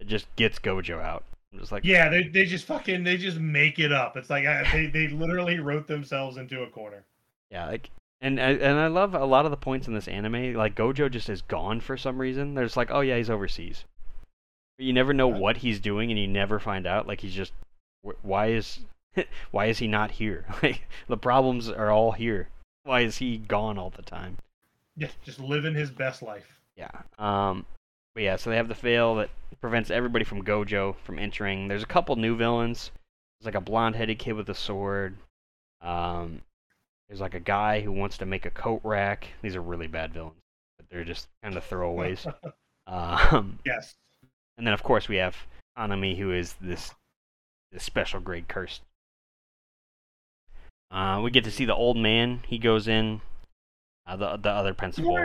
It just gets Gojo out. I'm just like, Yeah, they they just fucking they just make it up. It's like I, they they literally wrote themselves into a corner. yeah, like. And I- and I love a lot of the points in this anime. Like Gojo just is gone for some reason. They're just like, oh yeah, he's overseas. You never know Right. what he's doing, and you never find out. Like he's just, why is, why is he not here? Like the problems are all here. Why is he gone all the time? Yeah, just living his best life. Yeah. Um. But yeah, so they have the veil that prevents everybody from Gojo from entering. There's a couple new villains. There's like a blonde-headed kid with a sword. Um. There's like a guy who wants to make a coat rack. These are really bad villains, but they're just kind of throwaways. um. Yes. And then of course we have Hanami, who is this this special grade cursed. Uh, we get to see the old man. He goes in. Uh, the the other principal.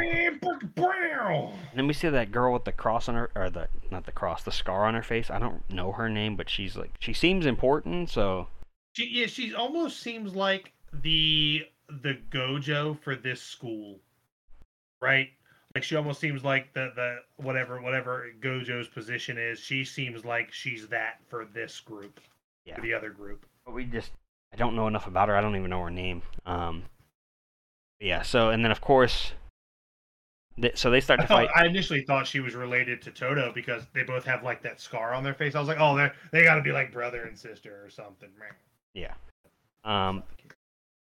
And then we see that girl with the cross on her, or the not the cross, the scar on her face. I don't know her name, but she's like she seems important. So She yeah, she almost seems like the the Gojo for this school, right? Like she almost seems like the the whatever whatever Gojo's position is. She seems like she's that for this group, Yeah. for the other group. but we just I don't know enough about her. I don't even know her name. Um, yeah. So and then of course, they, so they start I, to thought, fight. I initially thought she was related to Toto because they both have like that scar on their face. I was like, oh, they they got to be like brother and sister or something. Right? Yeah. Um,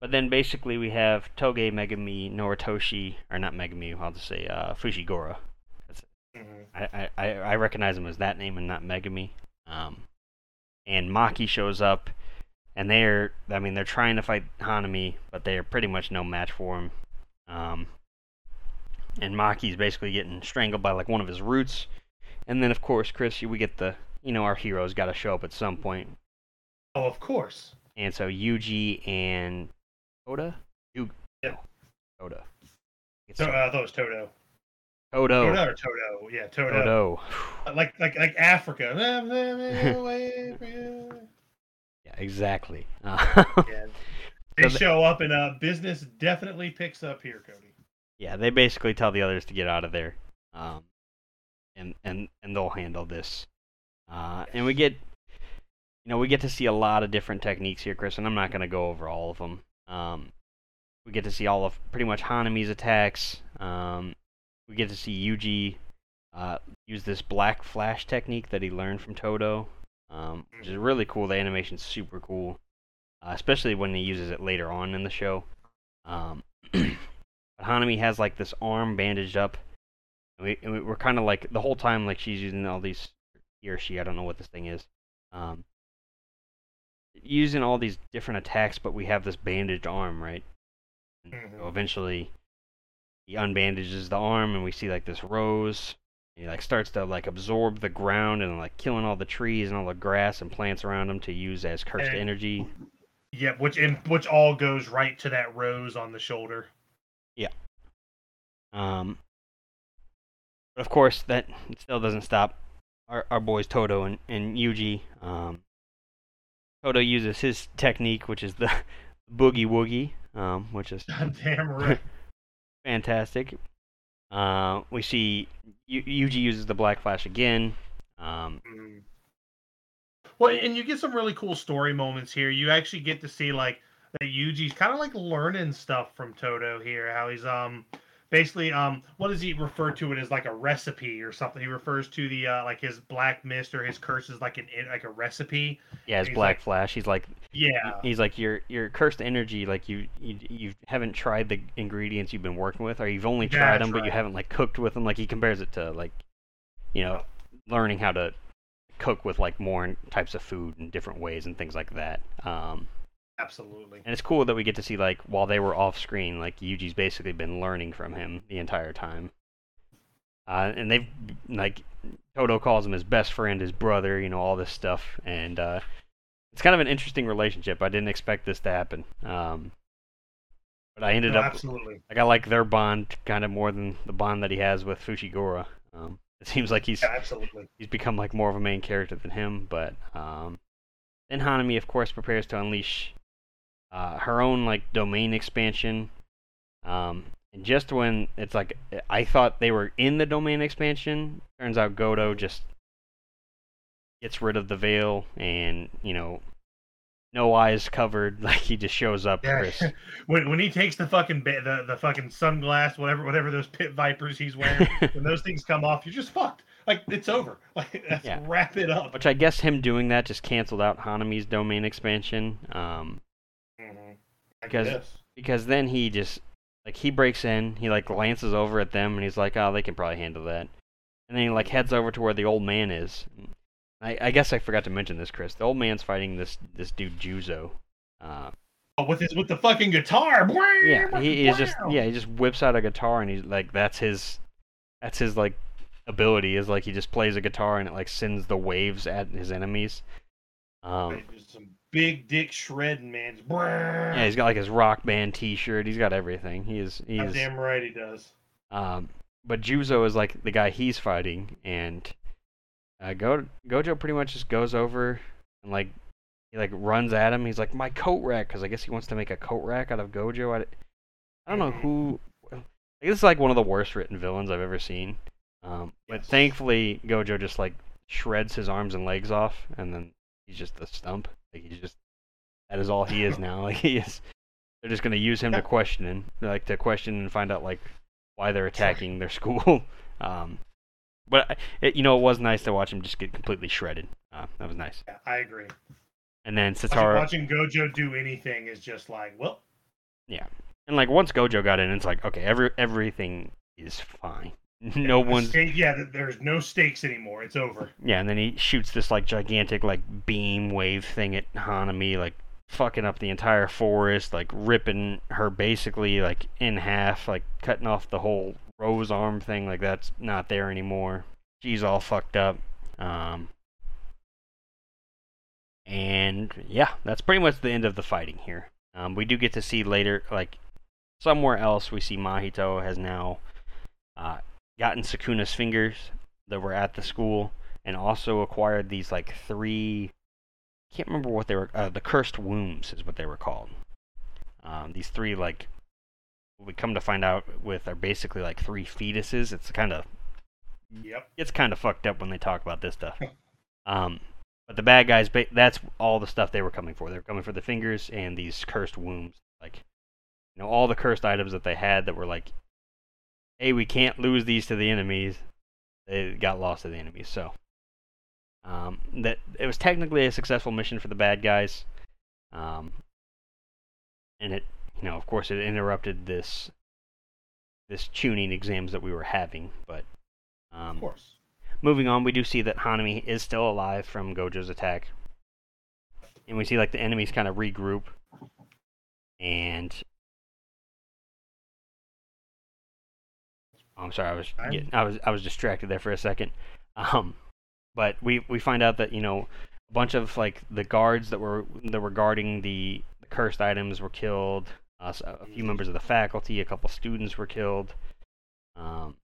But then basically we have Toge Megumi Noritoshi, or not Megumi, I'll just say uh, Fushiguro. Mhm. I, I, I recognize him as that name and not Megumi. Um, and Maki shows up, and they're, I mean, they're trying to fight Hanami, but they are pretty much no match for him. Um, and Maki's basically getting strangled by like one of his roots. And then, of course, Chris, we get the, you know, our heroes got to show up at some point. Oh, of course. And so Yuji and Oda? Yu- Yep. no, Oda. It's So, uh, I thought it was Toto. Toto. Toto or Toto? Yeah, Toto. Toto. Like like like Africa. Yeah, exactly. Uh, yeah. They So show up and uh, business definitely picks up here, Cody. yeah, they basically tell the others to get out of there, um, and and and they'll handle this. Uh, and we get, you know, we get to see a lot of different techniques here, Chris. And I'm not gonna go over all of them. Um, we get to see all of pretty much Hanami's attacks. Um, we get to see Yuji uh, use this black flash technique that he learned from Toto, um, which is really cool. The animation's super cool, uh, especially when he uses it later on in the show. Um, but Hanami has like this arm bandaged up. And we, and we- we're kind of like the whole time like she's using all these he or she I don't know what this thing is. Um, using all these different attacks, but we have this bandaged arm, right? And so eventually, he unbandages the arm, and we see like this rose. He like starts to like absorb the ground and like killing all the trees and all the grass and plants around him to use as cursed And- energy. Yep, which in, which all goes right to that rose on the shoulder. Yeah. Um, but of course, that still doesn't stop our, our boys Toto and, and Yuji. Um, Toto uses his technique, which is the boogie woogie, um, which is Goddamn right. fantastic. Uh, we see Yu- Yuji uses the black flash again. Um, Mm. Well, and you get some really cool story moments here. You actually get to see like that Yuji's kind of like learning stuff from Toto here. How he's um basically um what does he refer to it as like a recipe or something? He refers to the uh like his black mist or his curse curses like an like a recipe. yeah, his black like- flash. He's like Yeah. he's like your your cursed energy. Like you you you haven't tried the ingredients you've been working with, or you've only tried them, but you haven't like cooked with them. Like he compares it to like you know learning how to cook with like more types of food in different ways and things like that. Um, Absolutely. and it's cool that we get to see like while they were off screen, like Yuji's basically been learning from him the entire time. uh, and they've like Toto calls him his best friend, his brother, you know, all this stuff, and uh, it's kind of an interesting relationship. I didn't expect this to happen, um, but I ended No, up absolutely. like I like their bond kind of more than the bond that he has with Fushiguro. Um, it seems like he's Yeah, absolutely. he's become like more of a main character than him. But um, then Hanami, of course, prepares to unleash uh, her own like domain expansion. Um, and just when it's like I thought they were in the domain expansion, turns out Godo just gets rid of the veil and you know no eyes covered like he just shows up Yeah. When when he takes the fucking ba- the the fucking sunglass, whatever whatever those pit vipers he's wearing, when those things come off, you're just fucked. Like it's over. Like let's Yeah. wrap it up. Which I guess him doing that just canceled out Hanami's domain expansion. Um, Because- because then he just like he breaks in, he like glances over at them, and he's like, "Oh, they can probably handle that." And then he like heads over to where the old man is. I, I guess I forgot to mention this, Chris. The old man's fighting this this dude Juzo. Uh, Oh, with his with the fucking guitar. yeah, he is just yeah he just whips out a guitar and he's like that's his that's his like ability is like he just plays a guitar and it like sends the waves at his enemies. Um, some big dick shredding, man. yeah, he's got like his rock band T-shirt. He's got everything. He is he is damn right he does. Um, but Juzo is like the guy he's fighting, and uh, Go Gojo pretty much just goes over and like he like runs at him. He's like my coat rack because I guess he wants to make a coat rack out of Gojo. I, I don't know who. I guess it's like one of the worst written villains I've ever seen. Um, but Yes. thankfully Gojo just like shreds his arms and legs off, and then he's just the stump. Like he's just that is all he is now. Like he is. They're just gonna use him to question and like to question and find out like why they're attacking their school. Um, but it, you know, it was nice to watch him just get completely shredded. Uh, that was nice. Yeah, I agree. And then Satara, watching Gojo do anything is just like, well, yeah. and like once Gojo got in, it's like okay, every everything is fine. No the one's stake- yeah. There's no stakes anymore. It's over. yeah. And then he shoots this like gigantic like beam wave thing at Hanami, like fucking up the entire forest, like ripping her basically like in half, like cutting off the whole rose arm thing. Like that's not there anymore. She's all fucked up. Um, and yeah, that's pretty much the end of the fighting here. Um, we do get to see later, like somewhere else, we see Mahito has now uh, gotten Sukuna's fingers that were at the school, and also acquired these like three—I Can't remember what they were. Uh, the cursed wombs is what they were called. Um, these three like we come to find out with are basically like three fetuses. It's kind of Yep. it's kind of fucked up when they talk about this stuff. Um, but the bad guys, ba- that's all the stuff they were coming for. They were coming for the fingers and these cursed wombs. Like, you know, all the cursed items that they had that were like, hey, we can't lose these to the enemies. They got lost to the enemies. So, um, that it was technically a successful mission for the bad guys. Um, and it, you know, of course, it interrupted this this chunin exams that we were having, but um, Of course. moving on, we do see that Hanami is still alive from Gojo's attack. And we see like the enemies kind of regroup. And I'm sorry, I was getting, I was I was distracted there for a second. Um but we we find out that, you know, a bunch of like the guards that were that were guarding the, the cursed items were killed. Uh, a few members of the faculty, a couple students were killed. Um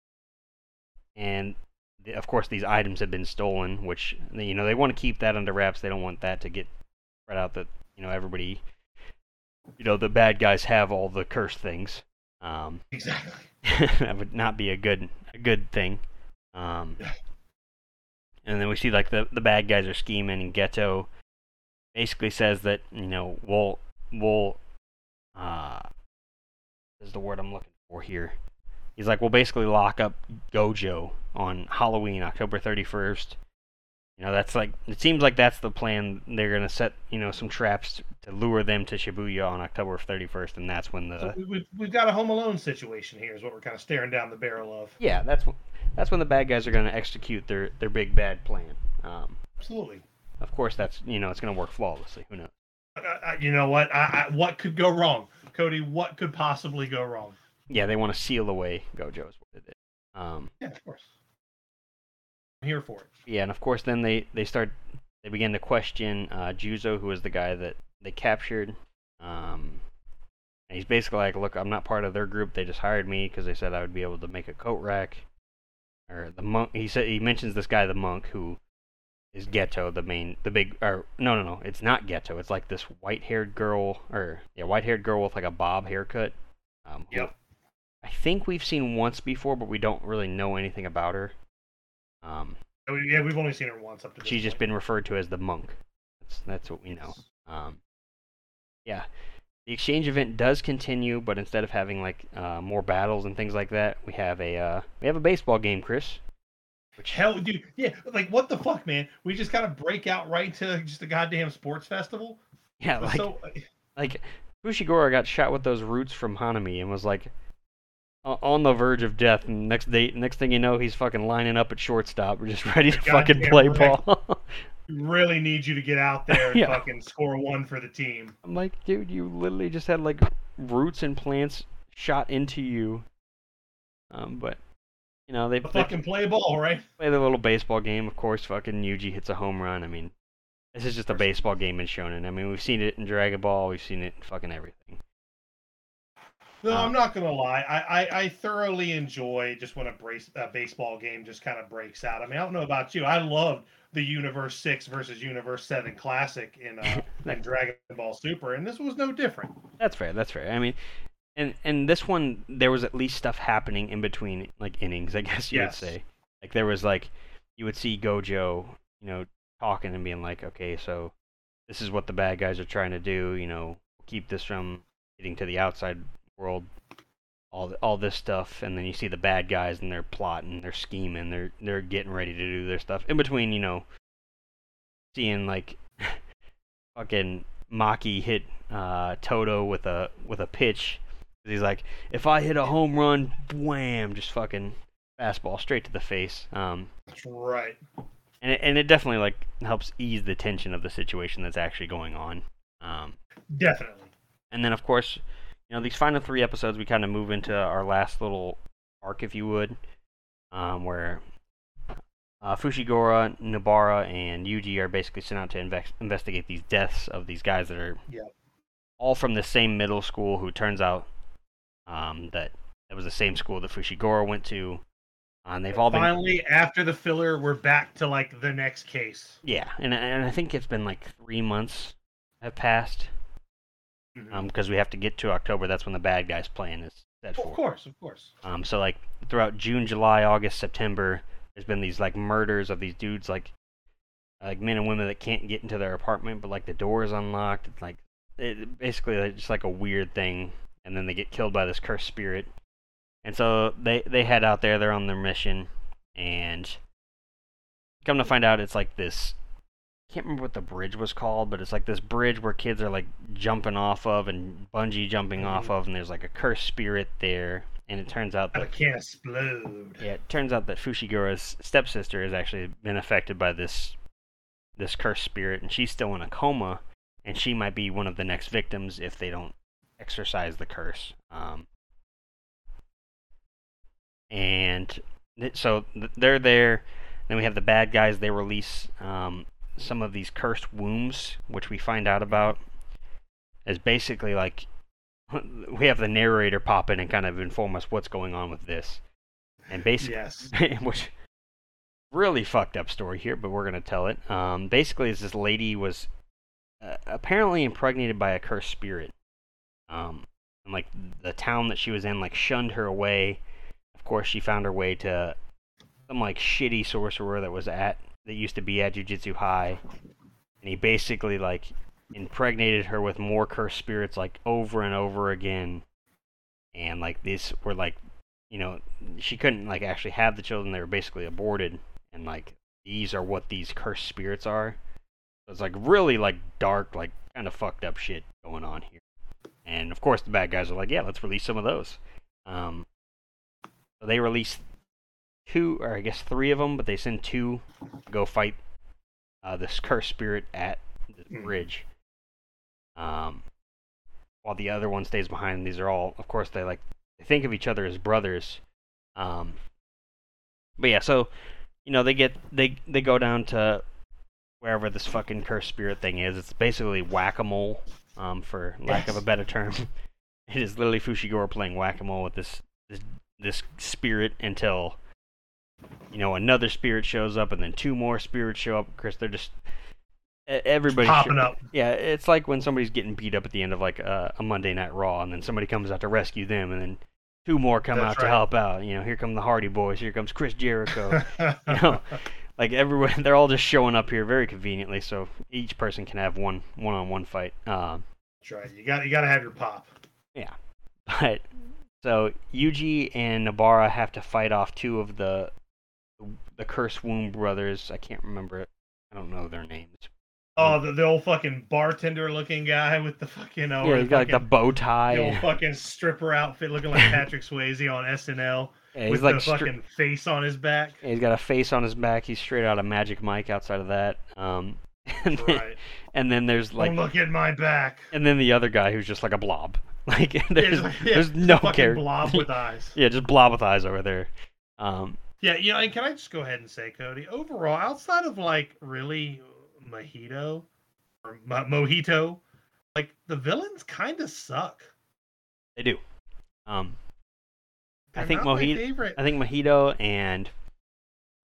and the- of course these items have been stolen which you know they want to keep that under wraps they don't want that to get spread out that you know everybody you know the bad guys have all the cursed things um Exactly. that would not be a good a good thing um Yeah. and then we see like the the bad guys are scheming and Geto basically says that you know we'll we'll uh is the word i'm looking for here He's like, we'll basically lock up Gojo on Halloween, October 31st. You know, that's like, it seems like that's the plan. They're going to set, you know, some traps to lure them to Shibuya on October 31st, and that's when the. So we, we've, we've got a Home Alone situation here, is what we're kind of staring down the barrel of. yeah, that's that's when the bad guys are going to execute their, their big bad plan. Um, Absolutely. of course, that's, you know, it's going to work flawlessly. Who knows? Uh, uh, you know what? I, I, what could go wrong, Cody? What could possibly go wrong? Yeah, they want to seal away Gojo, is what it is. Um, Yeah, of course. I'm here for it. yeah, and of course, then they they start they begin to question uh, Juzo, who is the guy that they captured. Um, and he's basically like, "Look, I'm not part of their group. They just hired me because they said I would be able to make a coat rack." Or the monk. He said he mentions this guy, the monk, who is Geto, the main, the big. Or no, no, no, it's not Geto. It's like this white-haired girl, or yeah, white-haired girl with like a bob haircut. Um, who Yep. I think we've seen once before, but we don't really know anything about her. Um, Yeah, we've only seen her once up to this she's just been referred to as the monk. That's that's what we know. Um, yeah, the exchange event does continue, but instead of having like uh, more battles and things like that, we have a uh, we have a baseball game, Chris. Which Hell, dude, yeah, like what the fuck, man? We just kind of break out right to just a goddamn sports festival. yeah, like so, like Fushiguro got shot with those roots from Hanami and was like on the verge of death. And next day, next thing you know, he's fucking lining up at shortstop, We're just ready to fucking play right. ball. really need you to get out there and Yeah. fucking score one for the team. I'm like, dude, you literally just had like roots and plants shot into you. Um, but you know they, they fucking play ball, right? play the little baseball game. Of course, fucking Yuji hits a home run. I mean, this is just a baseball game in Shonen. I mean, we've seen it in Dragon Ball. We've seen it in fucking everything. No, Um, I'm not gonna lie. I, I, I thoroughly enjoy just when a, brace, a baseball game just kind of breaks out. I mean, I don't know about you. I loved the Universe Six versus Universe Seven Classic in uh, in Dragon Ball Super, and this was no different. That's fair. That's fair. I mean, and and this one there was at least stuff happening in between like innings. I guess you Yes. would say. Like there was like you would see Gojo, you know, talking and being like, okay, so this is what the bad guys are trying to do. You know, keep this from getting to the outside world. All th- all this stuff, and then you see the bad guys and they're plotting, they're scheming, they're they're getting ready to do their stuff. In between, you know, seeing like fucking Maki hit uh, Toto with a with a pitch. He's like, if I hit a home run, wham, just fucking fastball straight to the face. Um, That's right. and it, and it definitely like helps ease the tension of the situation that's actually going on. Um, Definitely. and then of course, you know, these final three episodes, we kind of move into our last little arc, if you would, um, where uh, Fushiguro, Nobara, and Yuji are basically sent out to inves- investigate these deaths of these guys that are all from the same middle school. Who turns out um, that it was the same school that Fushiguro went to. Uh, and they've all been Finally, after the filler, we're back to like the next case. yeah, and and I think it's been like three months have passed. Mhm. Um, because we have to get to October. That's when the bad guys plan is set for. of course, of course. Um, so like throughout June, July, August, September, there's been these like murders of these dudes, like like men and women that can't get into their apartment, but like the door is unlocked. It's like it, basically like, just like a weird thing, and then they get killed by this cursed spirit. And so they they head out there. They're on their mission, and come to find out, it's like this. I can't remember what the bridge was called, but it's like this bridge where kids are like jumping off of and bungee jumping off of, and there's like a cursed spirit there. And it turns out I that can't explode. yeah, it turns out that Fushiguro's stepsister has actually been affected by this this cursed spirit, and she's still in a coma, and she might be one of the next victims if they don't exorcise the curse. Um, and th- so th- they're there. Then we have the bad guys. They release um, some of these cursed wombs, which we find out about is basically like we have the narrator pop in and kind of inform us what's going on with this. And basically, Yes. which really fucked up story here, but we're gonna tell it. Um, basically, is this lady was uh, apparently impregnated by a cursed spirit. Um, and like the town that she was in, like shunned her away. Of course, she found her way to some like shitty sorcerer that was at that used to be at Jujutsu High, and he basically like impregnated her with more cursed spirits like over and over again. And like these were like you know, she couldn't like actually have the children. They were basically aborted, and like these are what these cursed spirits are. So it's like really like dark, like kind of fucked up shit going on here. And of course, the bad guys are like, yeah, let's release some of those. Um, so they release two, or I guess three of them, but they send two to go fight uh, this cursed spirit at the Hmm. bridge. Um, while the other one stays behind. These are all, of course, they like they think of each other as brothers. Um, but yeah, so you know they get they they go down to wherever this fucking cursed spirit thing is. It's basically whack a mole, um, for lack of a better term. it is literally Fushiguro playing whack a mole with this this this spirit until you know another spirit shows up and then two more spirits show up. Chris, they're just everybody Popping up. Yeah, it's like when somebody's getting beat up at the end of like a, a Monday Night Raw, and then somebody comes out to rescue them, and then two more come That's out to help out. You know, here come the Hardy Boys. Here comes Chris Jericho. you know, like everyone, they're all just showing up here very conveniently, so each person can have one one-on-one fight. Um, That's right. You got you got to have your pop. Yeah, but so Yuji and Nobara have to fight off two of the the Curse Womb brothers. I can't remember it. I don't know their names. Oh, the, the old fucking bartender looking guy with the fucking uh, yeah, he's got like the bow tie. the old fucking stripper outfit looking like Patrick Swayze on SNL yeah, he's with like the stri- fucking face on his back. Yeah, He's got a face on his back. He's straight out of Magic Mike. Outside of that, um, and then, Right. and then there's like, Don't look at my back. and then the other guy who's just like a blob. Like there's, It's like- yeah, there's no fucking character. blob with eyes. yeah, just blob with eyes over there. Um, Yeah, you know, and can I just go ahead and say, Cody, overall, outside of like really Mojito or Mo- Mojito, like the villains kind of suck. they do. Um, I think Mojito- I think Mojito and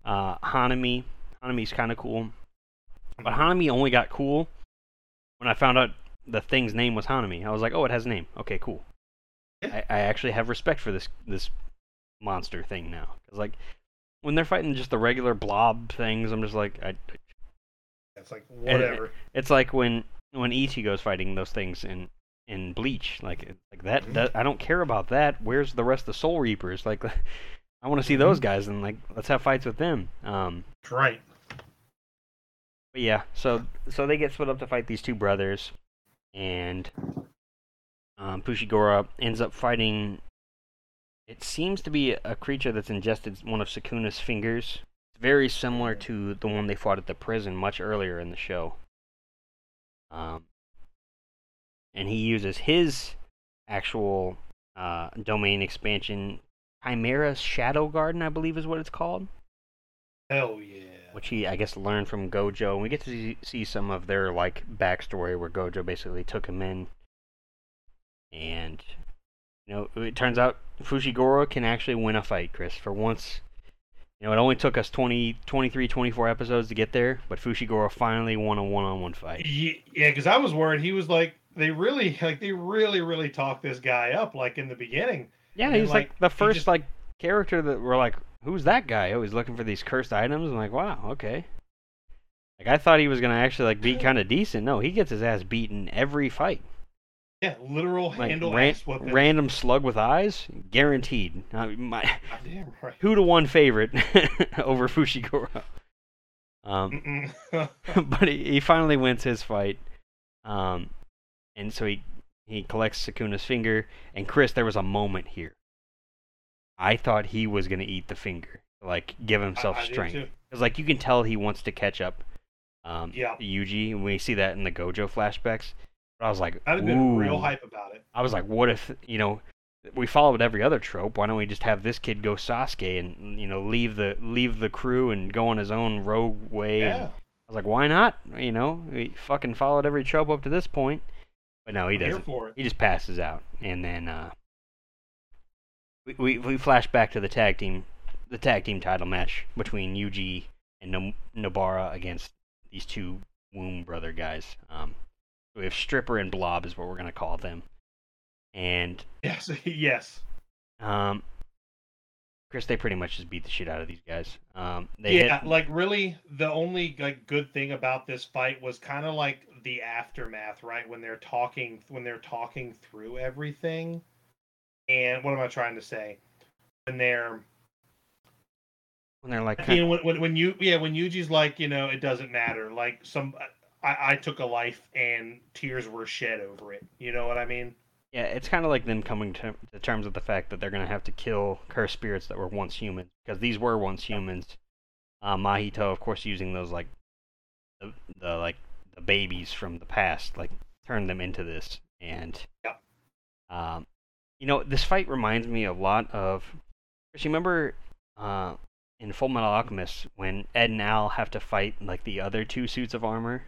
uh, Hanami. Hanami's kind of cool, but Hanami only got cool when I found out the thing's name was Hanami. I was like, oh, it has a name. Okay, cool. Yeah. I, I actually have respect for this this monster thing now. Cause like when they're fighting just the regular blob things, I'm just like, I, It's like whatever. it's like when when Ichigo's fighting those things in in Bleach. Like like that, Mhm. that I don't care about that. Where's the rest of the Soul Reapers? Like I want to see those Mhm. guys and like let's have fights with them. Um, right. but yeah, so so they get split up to fight these two brothers, and um, Fushiguro ends up fighting. It seems to be a creature that's ingested one of Sukuna's fingers. It's very similar to the one they fought at the prison much earlier in the show. Um, and he uses his actual uh, domain expansion, Chimera's Shadow Garden, I believe is what it's called Hell yeah. which he I guess learned from Gojo. And we get to see, see some of their like backstory where Gojo basically took him in, and you know it turns out Fushiguro can actually win a fight, Chris. For once, you know it only took us 20, 23, 24 episodes to get there, but Fushiguro finally won a one-on-one fight. Ye- Yeah, because I was worried he was like they really like they really really talked this guy up like in the beginning. Yeah, he's like, like, the first just- like character that we're like, who's that guy? Oh, he's looking for these cursed items. I'm like, wow, okay. Like I thought he was gonna actually like be kind of decent. No, he gets his ass beaten every fight. Yeah, literal like handle ran- whooping. random slug with eyes, guaranteed. I mean, my right. two to one favorite over Fushiguro. Um, but he, he finally wins his fight, um, and so he he collects Sukuna's finger. And Chris, there was a moment here. I thought he was gonna eat the finger, like give himself I- I strength, because like you can tell he wants to catch up. Um, Yeah. Yuji, and we see that in the Gojo flashbacks. I was like, I'd have been real hype about it. I was like, what if you know, we followed every other trope. Why don't we just have this kid go Sasuke and you know leave the leave the crew and go on his own rogue way? And I was like, why not? You know, we fucking followed every trope up to this point. But no, he I'm doesn't. He just passes out, and then uh, we, we we flash back to the tag team, the tag team title match between Yuji and Nobara against these two Womb brother guys. Um, we have Stripper and Blob is what we're gonna call them, and Yes, yes. um, Chris, they pretty much just beat the shit out of these guys. Um, they yeah, hit, like really, the only like good thing about this fight was kind of like the aftermath, right? When they're talking, when they're talking through everything, and what am I trying to say? When they're, when they're like, you know, when, when when you, yeah, when Yuji's like, you know, it doesn't matter. Like some, I, I took a life and tears were shed over it. You know what I mean? Yeah, it's kind of like them coming to, to terms with the fact that they're going to have to kill cursed spirits that were once humans because these were once humans. Uh, Mahito, of course, using those like the, the like the babies from the past, like turned them into this. And Yep. um, you know, this fight reminds me a lot of. Chris, you remember uh, in Full Metal Alchemist when Ed and Al have to fight like the other two suits of armor.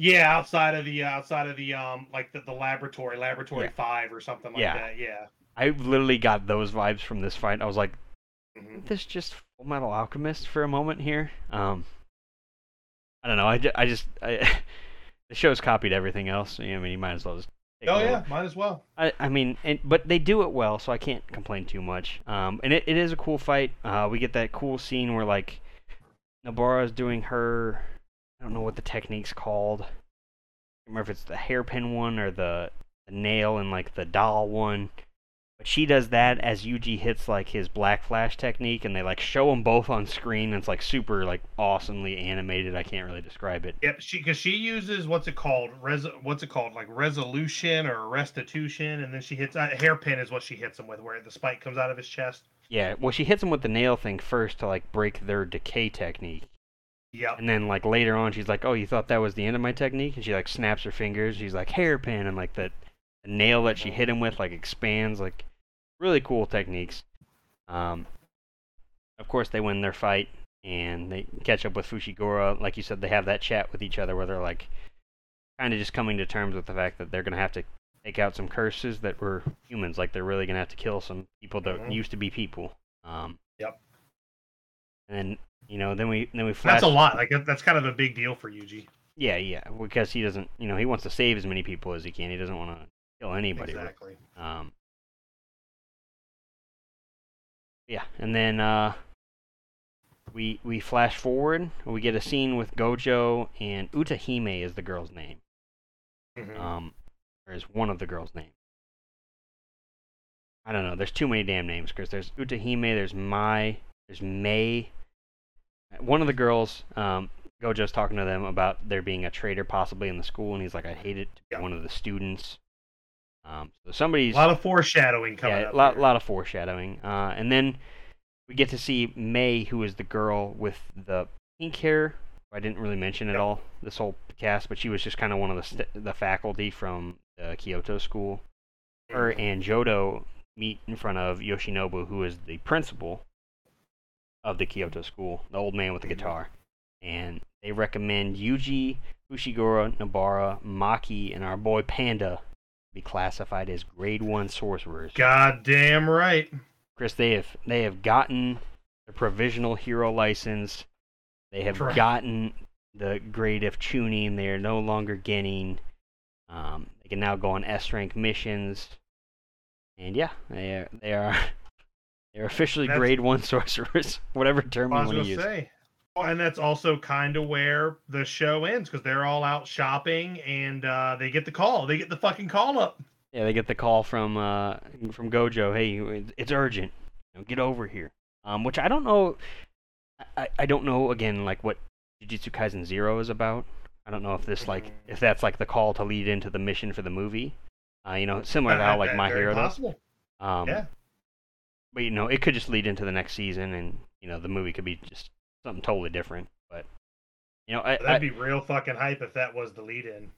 Yeah, outside of the outside of the um like the, the laboratory, laboratory Yeah. five or something like Yeah. that. Yeah. I literally got those vibes from this fight. I was like, Mhm. this just Full Metal Alchemist for a moment here? Um, I don't know. I, I just I, the show's copied everything else. I mean, you might as well just. Oh yeah, might as well. I, I mean, and, but they do it well, so I can't complain too much. Um, and it, it is a cool fight. Uh, we get that cool scene where like Nobara is doing her, I don't know what the technique's called. I don't remember if it's the hairpin one or the, the nail and like the doll one. But she does that as Yuji hits like his black flash technique, and they like show them both on screen. And it's like super like awesomely animated. I can't really describe it. Yep, she because she uses what's it called? Res what's it called? Like resolution or restitution, and then she hits uh, hairpin is what she hits him with, where the spike comes out of his chest. Yeah, well, she hits him with the nail thing first to like break their decay technique. Yep. And then like later on, she's like, "Oh, you thought that was the end of my technique?" And she like snaps her fingers. She's like hairpin, and like that nail that she hit him with like expands. Like really cool techniques. Um, of course, they win their fight and they catch up with Fushiguro. Like you said, they have that chat with each other where they're like kind of just coming to terms with the fact that they're gonna have to take out some curses that were humans. Like they're really gonna have to kill some people that Mhm. used to be people. Um, Yep. And then you know, then we then we flash. That's a lot. Like that's kind of a big deal for Yuji. Yeah, yeah, because he doesn't, you know, he wants to save as many people as he can. He doesn't want to kill anybody. Exactly. Um, yeah, and then uh, we we flash forward. We get a scene with Gojo and Utahime is the girl's name. Mhm. Um, or is one of the girls' names. I don't know. There's too many damn names because there's Utahime, there's Mai, there's May. One of the girls, um, Gojo's talking to them about there being a traitor possibly in the school, and he's like, "I hate it." to be Yeah. One of the students. Um, so somebody's a lot of foreshadowing coming yeah, up. a lot, lot of foreshadowing. Uh, and then we get to see May, who is the girl with the pink hair. I didn't really mention at all this whole cast, but she was just kind of one of the st- the faculty from the Kyoto school. Her and Jodo meet in front of Yoshinobu, who is the principal of the Kyoto school, the old man with the Mhm. guitar. And they recommend Yuji, Fushiguro, Nobara, Maki, and our boy Panda be classified as grade one sorcerers. God damn right. Chris, they have they have gotten the provisional hero license. They have Correct. gotten the grade of chunin. They are no longer getting. Um, they can now go on S rank missions. And yeah, they are they are they're officially That's- grade one sorcerers, whatever term you want to use. say. And that's also kind of where the show ends because they're all out shopping and uh, they get the call. They get the fucking call up. Yeah, they get the call from uh from Gojo. Hey, it's urgent. You know, get over here. Um, which I don't know. I, I don't know again like what Jujutsu Kaisen Zero is about. I don't know if this like Mhm. if that's like the call to lead into the mission for the movie. Uh, you know, similar to how like My Hero does. possible. Um, yeah. But you know, it could just lead into the next season, and you know, the movie could be just something totally different. But you know, I, That'd I, be real fucking hype if that was the lead in.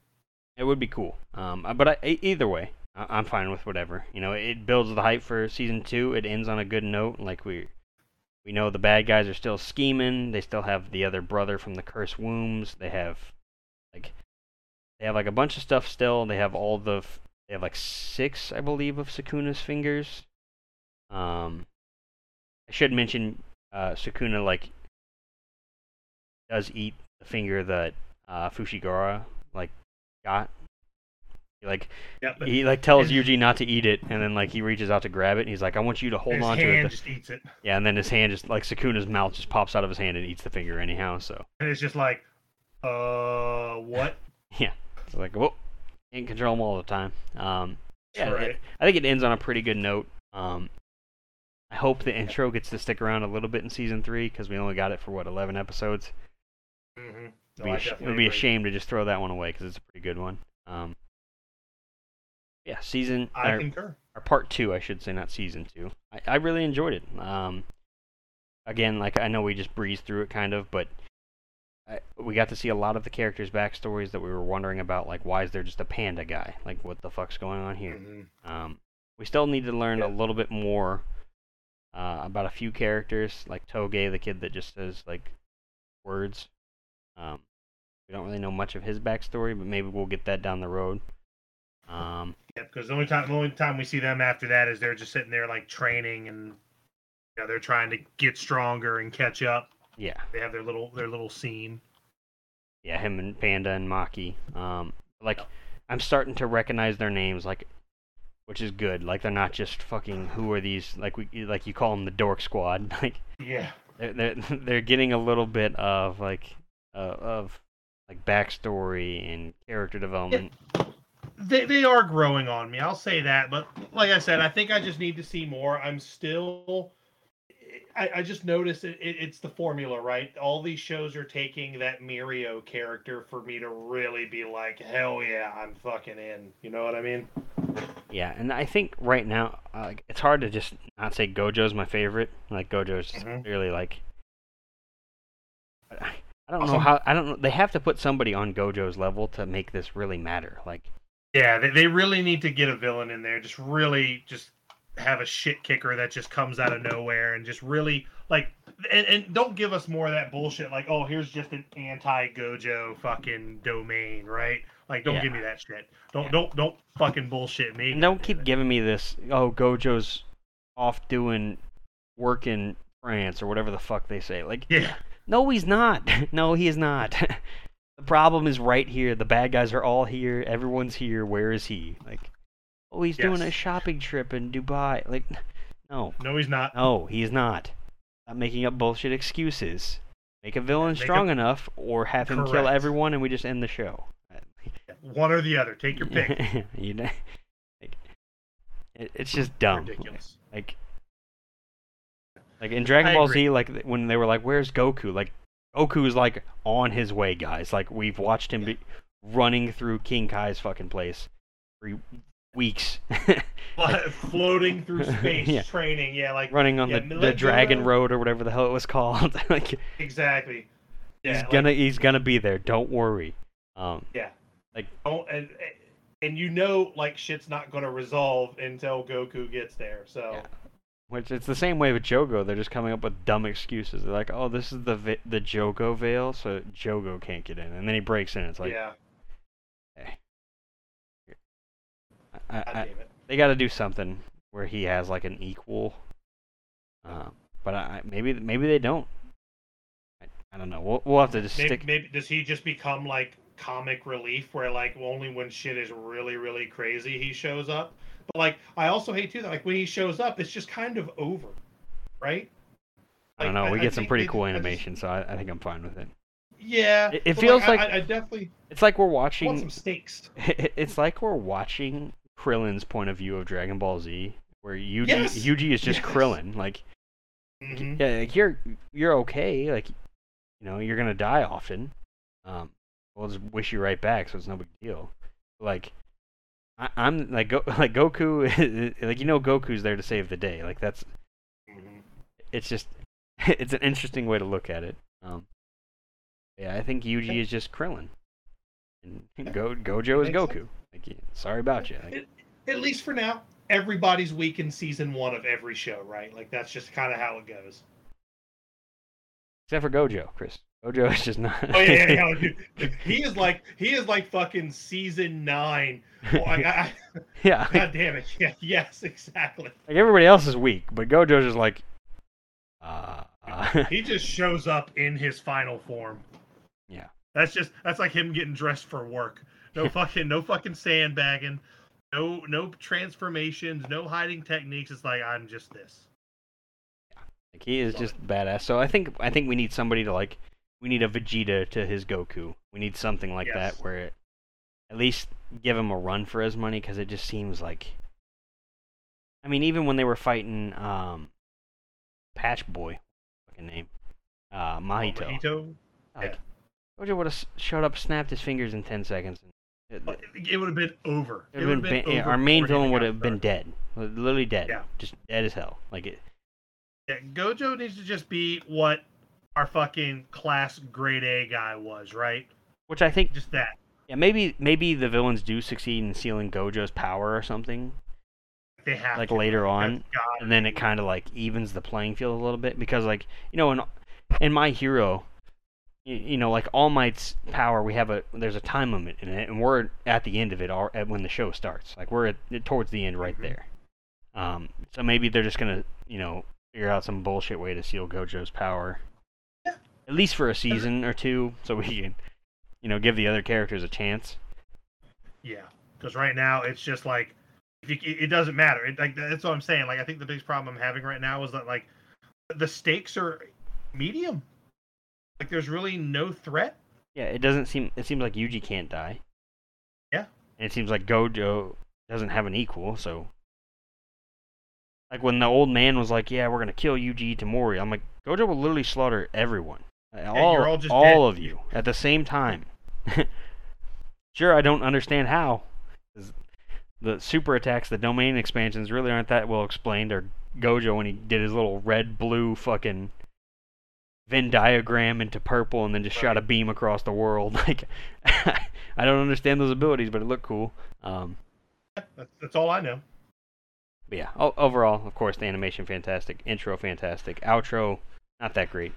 It would be cool. Um, but I, either way, I- I'm fine with whatever. You know, it builds the hype for season two. It ends on a good note. Like we, we know the bad guys are still scheming. They still have the other brother from the cursed wombs. They have, like, they have like a bunch of stuff still. They have all the, f- they have like six, I believe, of Sukuna's fingers. Um, I should mention, uh, Sukuna like does eat the finger that uh, Fushiguro like got. He like Yeah, he like tells Yuji not to eat it, and then like he reaches out to grab it, and he's like, "I want you to hold on to hand it." just eats it, Yeah, and then his hand just like Sukuna's mouth just pops out of his hand and eats the finger anyhow. So and it's just like, uh, what? yeah, it's like whoa, can't control him all the time. Um, yeah, right. it- I think it ends on a pretty good note. Um, I hope the intro gets to stick around a little bit in season three because we only got it for what eleven episodes. Mm-hmm. Be, sh- it would be a shame to just throw that one away because it's a pretty good one. Um, yeah, season I or, concur. or part two, I should say, not season two. I, I really enjoyed it. Um, again, like I know we just breezed through it kind of, but I, we got to see a lot of the characters' backstories that we were wondering about. Like, why is there just a panda guy? Like, what the fuck's going on here? Mhm. Um, we still need to learn a little bit more uh, about a few characters, like Toge, the kid that just says like words. Um, we don't really know much of his backstory, but maybe we'll get that down the road. Um, Yeah, because the only time the only time we see them after that is they're just sitting there like training and you know, they're trying to get stronger and catch up. yeah, They have their little their little scene. yeah, him and Panda and Maki. Um, like Yep. I'm starting to recognize their names, like, which is good. Like they're not just fucking who are these? Like we like you call them the Dork Squad. Like Yeah. they're they're, they're getting a little bit of like uh, of like backstory and character development. They they are growing on me. I'll say that. But like I said, I think I just need to see more. I'm still. I, I just noticed it, it, it's the formula, right? All these shows are taking that Mirio character for me to really be like, hell yeah, I'm fucking in. You know what I mean? Yeah, and I think right now, uh, it's hard to just not say Gojo's my favorite. Like Gojo's Mhm. really like. I I don't know how. I don't know. They have to put somebody on Gojo's level to make this really matter. Like, Yeah, they, they really need to get a villain in there. Just really just have a shit kicker that just comes out of nowhere and just really like and, and don't give us more of that bullshit like, oh, here's just an anti Gojo fucking domain, right? Like don't Yeah. give me that shit. Don't Yeah. don't don't fucking bullshit me. and don't keep giving me this. Oh, Gojo's off doing work in France or whatever the fuck they say. Like, Yeah. no, he's not. no, he is not. the problem is right here. The bad guys are all here. Everyone's here. Where is he? Like, oh, he's doing a shopping trip in Dubai. Like, no, No, he's not. no, he's not. Stop making up bullshit excuses. Make a villain make strong a- enough, or have him kill everyone, and we just end the show. One or the other. Take your pick. you know, like, it, it's just dumb. Ridiculous. Like, like in Dragon I Ball agree. Z, like when they were like, "Where's Goku?" Like, Goku's like on his way, guys. Like we've watched him be running through King Kai's fucking place for weeks, But floating through space Yeah. training, yeah, like running on Yeah, the, the Dragon Road or whatever the hell it was called. like exactly. Yeah, he's like, gonna he's gonna be there. Don't worry. Um, don't and and you know like shit's not going to resolve until Goku gets there. So Yeah. Which it's the same way with Jogo. They're just coming up with dumb excuses. They're like, "Oh, this is the vi- the Jogo veil, so Jogo can't get in." And then he breaks in. It's like, yeah, I, God I, they got to do something where he has like an equal. Uh, but I, I- maybe maybe they don't. I, I don't know. We'll we'll have to just Maybe, stick. maybe does he just become like comic relief where like only when shit is really really crazy he shows up? But like I also hate too that like when he shows up it's just kind of over, right? I don't know. We I get some think pretty cool I just- animation, so I, I think I'm fine with it. Yeah, It- it feels I- like- I, I definitely It's like we're watching. some stakes. It's like we're watching Krillin's point of view of Dragon Ball Z, where Yuji Yes! Yuji is just Yes. Krillin. Like Mhm. yeah, like you're you're okay. Like you know you're gonna die often. Um, we'll just wish you right back, so it's no big deal. Like I, I'm like Go, like Goku, like you know Goku's there to save the day. Like that's Mhm. it's just it's an interesting way to look at it. Um, yeah, I think Yuji is just Krillin, and Go Gojo is Goku. sense. Like sorry about you. Like, It- At least for now, everybody's weak in season one of every show, right? Like that's just kind of how it goes. except for Gojo, Chris. Gojo is just not. Oh yeah, yeah, yeah. dude. he is like he is like fucking season nine. Well, I, I, yeah. God damn it! Yeah, yes, exactly. Like everybody else is weak, but Gojo's just like, uh, uh He just shows up in his final form. Yeah. That's just that's like him getting dressed for work. No fucking no fucking sandbagging. No no transformations, no hiding techniques. It's like I'm just this. like he is Love just badass. So I think I think we need somebody to like, we need a Vegeta to his Goku. We need something like Yes. that where it, at least give him a run for his money because it just seems like. I mean, even when they were fighting um, Patch Boy, fucking name, uh, Mahito. Mojito. Like, Gojo would have showed up, snapped his fingers in ten seconds. And it, It would have been over. It been, yeah, our main villain would have been dead, literally dead, Yeah. just dead as hell. Like it, Yeah, Gojo needs to just be what our fucking class grade A guy was, right? which I think, Just that. yeah, maybe maybe the villains do succeed in sealing Gojo's power or something. They have like to. later on, and then it kind of like evens the playing field a little bit because like you know in in my hero you, you know like all might's power we have a there's a time limit in it and we're at the end of it all at when the show starts like we're at, towards the end right Mhm. there um so maybe they're just gonna you know figure out some bullshit way to seal gojo's power. At least for a season or two so we can you know give the other characters a chance Yeah, because right now it's just like if you, it doesn't matter. It, like that's what I'm saying. Like I think the biggest problem I'm having right now is that like the stakes are medium. Like there's really no threat. Yeah, it doesn't seem. It seems like Yuji can't die. Yeah. And it seems like Gojo doesn't have an equal. So, like when the old man was like, "Yeah, we're gonna kill Yuji Itadori," I'm like, Gojo will literally slaughter everyone, all, you're all all dead. of you at the same time. sure, I don't understand how. The super attacks, the domain expansions really aren't that well explained. Or Gojo when he did his little red blue fucking Venn diagram into purple and then just shot a beam across the world. Like, I don't understand those abilities, but it looked cool. Um, That's, that's all I know. but yeah, overall, of course, the animation fantastic, intro fantastic, outro not that great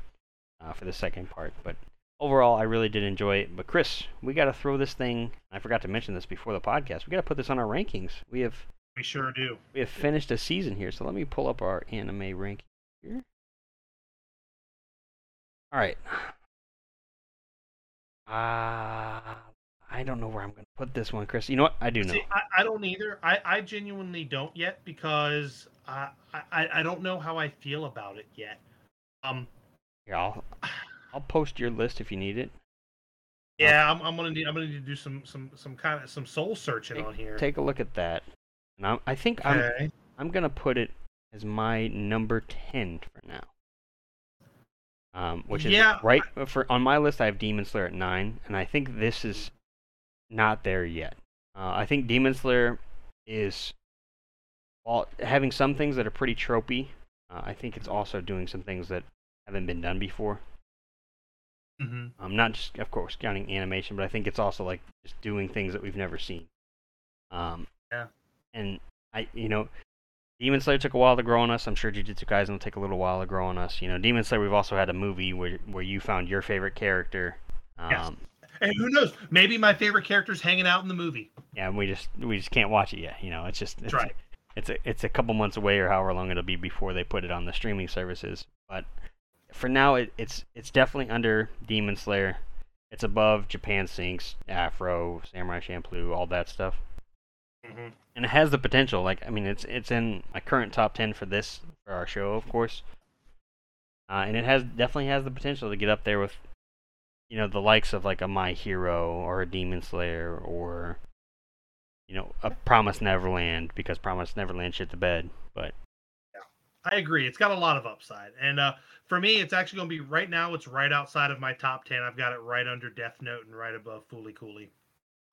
uh, for the second part, but overall, I really did enjoy it. But Chris, we got to throw this thing. I forgot to mention this before the podcast. We got to put this on our rankings. We have We sure do. we have finished a season here, so let me pull up our anime ranking here. All right. Uh, I don't know where I'm going to put this one, Chris. You know what? I do know. See, I, I don't either. I, I genuinely don't yet because I, I I don't know how I feel about it yet. Um, Here, I'll I'll post your list if you need it. yeah, I'm, I'm gonna need I'm gonna need to do some some some kind of some soul searching Take- on here. Take a look at that. And I, I think I'm. I'm gonna put it as my number ten for now. Um, which is Yeah, right for on my list. I have Demon Slayer at nine, and I think this is not there yet. Uh, I think Demon Slayer is while having some things that are pretty tropey. Uh, I think it's also doing some things that haven't been done before. hmm Um, not just, of course, counting animation, but I think it's also like just doing things that we've never seen. Um, Yeah. And I, you know, Demon Slayer took a while to grow on us. I'm sure Jujutsu Kaisen will take a little while to grow on us. You know, Demon Slayer, we've also had a movie where where you found your favorite character. Um, Yes. And who knows? Maybe my favorite character's hanging out in the movie. Yeah, and we just we just can't watch it yet. You know, it's just it's, right. it's a it's a couple months away or however long it'll be before they put it on the streaming services. But for now, it, it's it's definitely under Demon Slayer. It's above Japan Sinks, Afro, Samurai Champloo, all that stuff, hmm and it has the potential. Like I mean, it's it's in my current top ten for this for our show, of course. Uh, and it has definitely has the potential to get up there with, you know, the likes of like a My Hero or a Demon Slayer or, you know, a Promise Neverland because Promise Neverland shit the bed. But I agree. It's got a lot of upside, and uh, for me, it's actually going to be right now. It's right outside of my top ten. I've got it right under Death Note and right above Fooly Cooly.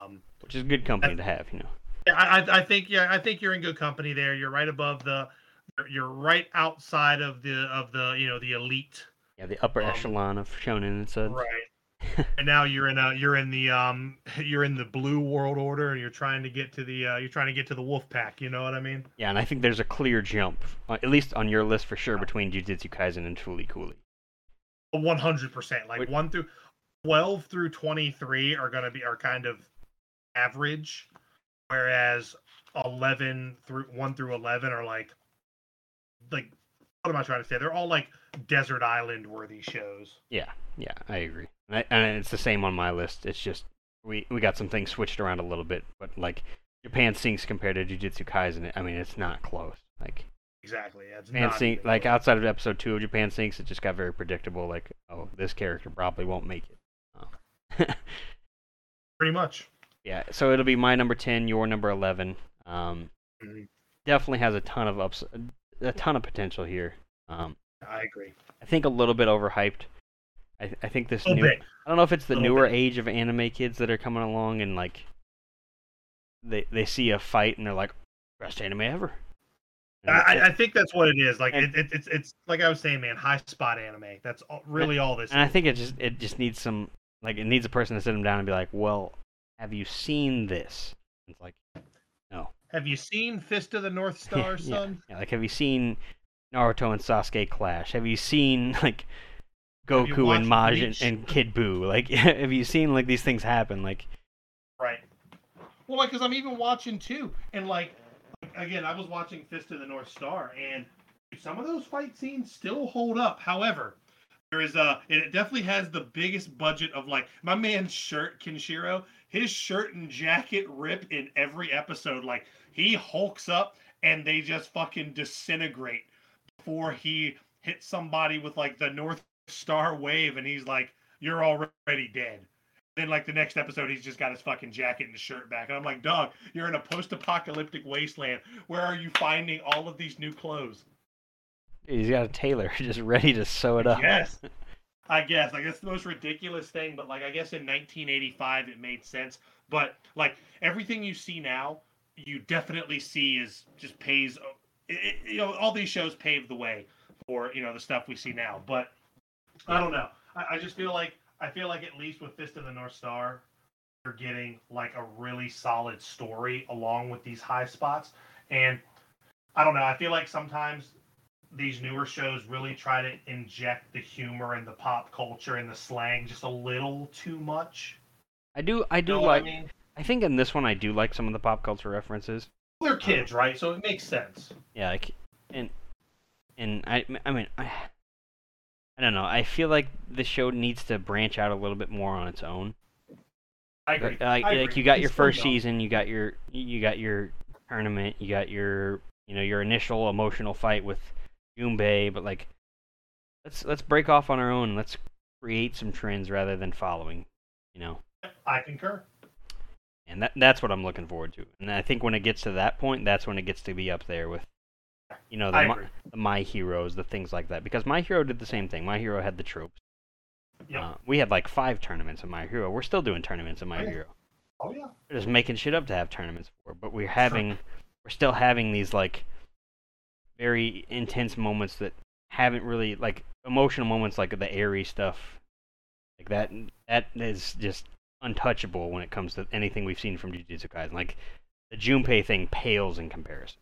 Um, which is good company to have, you know. Yeah, I, I- I think yeah, I think you're in good company there. You're right above the, you're- you're right outside of the of the you know the elite, Yeah, the upper Um, echelon of shonen and such. right? And now you're in a you're in the um you're in the blue world order, and you're trying to get to the uh, you're trying to get to the wolf pack. You know what I mean? Yeah, and I think there's a clear jump, uh, at least on your list for sure, between Jujutsu Kaisen and Fooly Cooly. One hundred percent. Like Wait. one through twelve through twenty three are gonna be are kind of average, whereas eleven through one through eleven are like like what am I trying to say? They're all like desert island worthy shows. Yeah, yeah, I agree. And, I, and it's the same on my list. It's just we we got some things switched around a little bit, but like Japan Sinks compared to Jujutsu Kaisen, I mean it's not close. Like Exactly. Yeah, it's Japan not Sink, like outside of episode two of Japan Sinks, it just got very predictable. Like, oh, this character probably won't make it. Oh. pretty much. yeah, so it'll be my number ten, your number eleven. Um, Mhm. definitely has a ton of ups, a ton of potential here. Um, I agree. I think a little bit overhyped. I, th- I think this oh, new. bit. I don't know if it's the oh, newer bit. age of anime kids that are coming along and like they they see a fight and they're like best anime ever. I, I- think that's what it is. Like And- it, it, it's it's like I was saying, man. High spot anime. That's all, really all this. and I think it just it just needs some like it needs a person to sit them down and be like, well, have you seen this? It's like, no. Have you seen Fist of the North Star, yeah, son? yeah, like have you seen Naruto and Sasuke clash? Have you seen like Goku and Majin Bleach? and Kid Buu? Like have you seen like these things happen? Like Right. Well, like, cause I'm even watching too, and like, again, I was watching Fist of the North Star, and some of those fight scenes still hold up. However, there is a, and it definitely has the biggest budget of like my man's shirt, Kenshiro. His shirt and jacket rip in every episode. Like he hulks up, and they just fucking disintegrate before he hits somebody with like the North Star wave, and he's like, "You're already dead." Then, like the next episode, he's just got his fucking jacket and shirt back, and I'm like, "Dog, you're in a post-apocalyptic wasteland. Where are you finding all of these new clothes?" he's got a tailor just ready to sew it up. Yes, I guess. Like that's the most ridiculous thing, but like I guess in 1985 it made sense. But like everything you see now, you definitely see is just pays. It- you know, all these shows paved the way for you know the stuff we see now. But I don't know. I, I just feel like I feel like at least with Fist of the North Star, you're getting like a really solid story along with these high spots. And I don't know. I feel like sometimes these newer shows really try to inject the humor and the pop culture and the slang just a little too much. I do I do You know like I mean? I think in this one I do like some of the pop culture references. They're kids, right? So it makes sense. Yeah, like and and I I mean I I don't know. I feel like the show needs to branch out a little bit more on its own. I agree. Like, I like agree. you got It's your first season, you got your you got your tournament, you got your you know your initial emotional fight with Junpei, but like let's let's break off on our own. Let's create some trends rather than following. You know, I concur. and that that's what I'm looking forward to. And I think when it gets to that point, that's when it gets to be up there with you know the, my, the my heroes, the things like that. Because my hero did the same thing. My hero had the troops. Yep. Uh, we had like five tournaments in my hero. We're still doing tournaments in my Oh, yeah. hero. oh yeah. We're just making shit up to have tournaments for, but we're having, we're still having these like very intense moments that haven't really like emotional moments like the Eri stuff, like that. That is just untouchable when it comes to anything we've seen from Jujutsu Kaisen. Like the Junpei thing pales in comparison.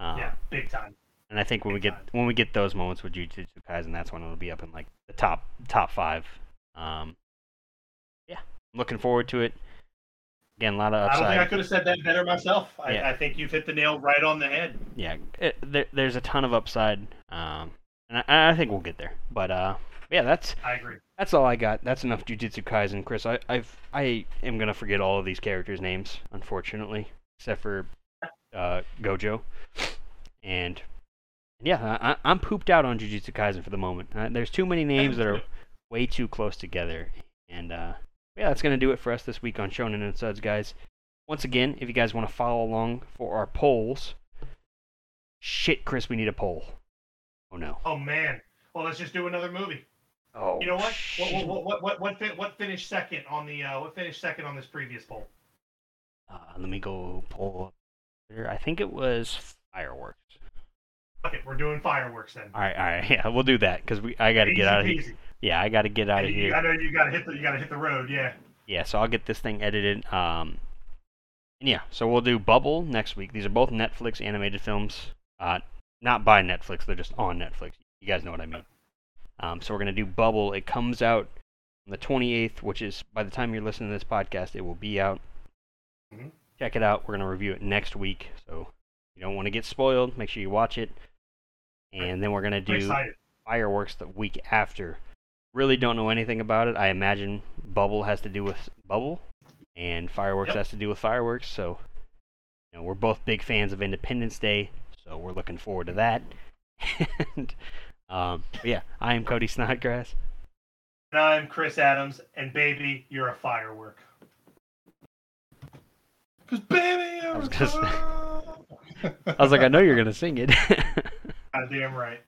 Uh, yeah, big time. and I think when we get time. when we get those moments with Jujutsu Kaisen, that's when it'll be up in like the top top five. Um, yeah, I'm looking forward to it. Again, a lot of upside. I don't think I could have said that better myself. I, Yeah. I think you've hit the nail right on the head. Yeah, it, there, there's a ton of upside. Um, and I, I think we'll get there. But uh, yeah, that's I agree. that's all I got. That's enough Jujutsu Kaisen, Chris. I I've I am gonna forget all of these characters' names, unfortunately, except for uh, Gojo. And yeah, I, I'm pooped out on Jujutsu Kaisen for the moment. Uh, there's too many names that are way too close together. And uh, yeah, that's gonna do it for us this week on Shonen and Suds, guys. Once again, if you guys want to follow along for our polls, shit, Chris, we need a poll. Oh no. Oh man. Well, let's just do another movie. Oh. You know what? What shit. what what what what, fin- what finished second on the uh, what finished second on this previous poll? Uh, let me go pull up. I think it was fireworks. Okay, we're doing fireworks then. All right, all right, yeah, we'll do that because we I got to get out of here. Yeah, I got to get out of here. I know you gotta hit the you gotta hit the road. Yeah. Yeah, so I'll get this thing edited. Um, yeah, so we'll do Bubble next week. These are both Netflix animated films. Uh, not by Netflix, they're just on Netflix. You guys know what I mean. Um, so we're gonna do Bubble. It comes out on the 28th, which is by the time you're listening to this podcast, it will be out. Mhm. Check it out. We're gonna review it next week. So you don't want to get spoiled. Make sure you watch it. And then we're gonna do fireworks the week after. Really don't know anything about it. I imagine Bubble has to do with Bubble, and fireworks Yep. has to do with fireworks. So, you know, we're both big fans of Independence Day, so we're looking forward to that. and um, yeah, I am Cody Snodgrass. And I'm Chris Adams, and baby, you're a firework. Cause baby, you're I was firework. I was like, I know you're gonna sing it. Goddamn right.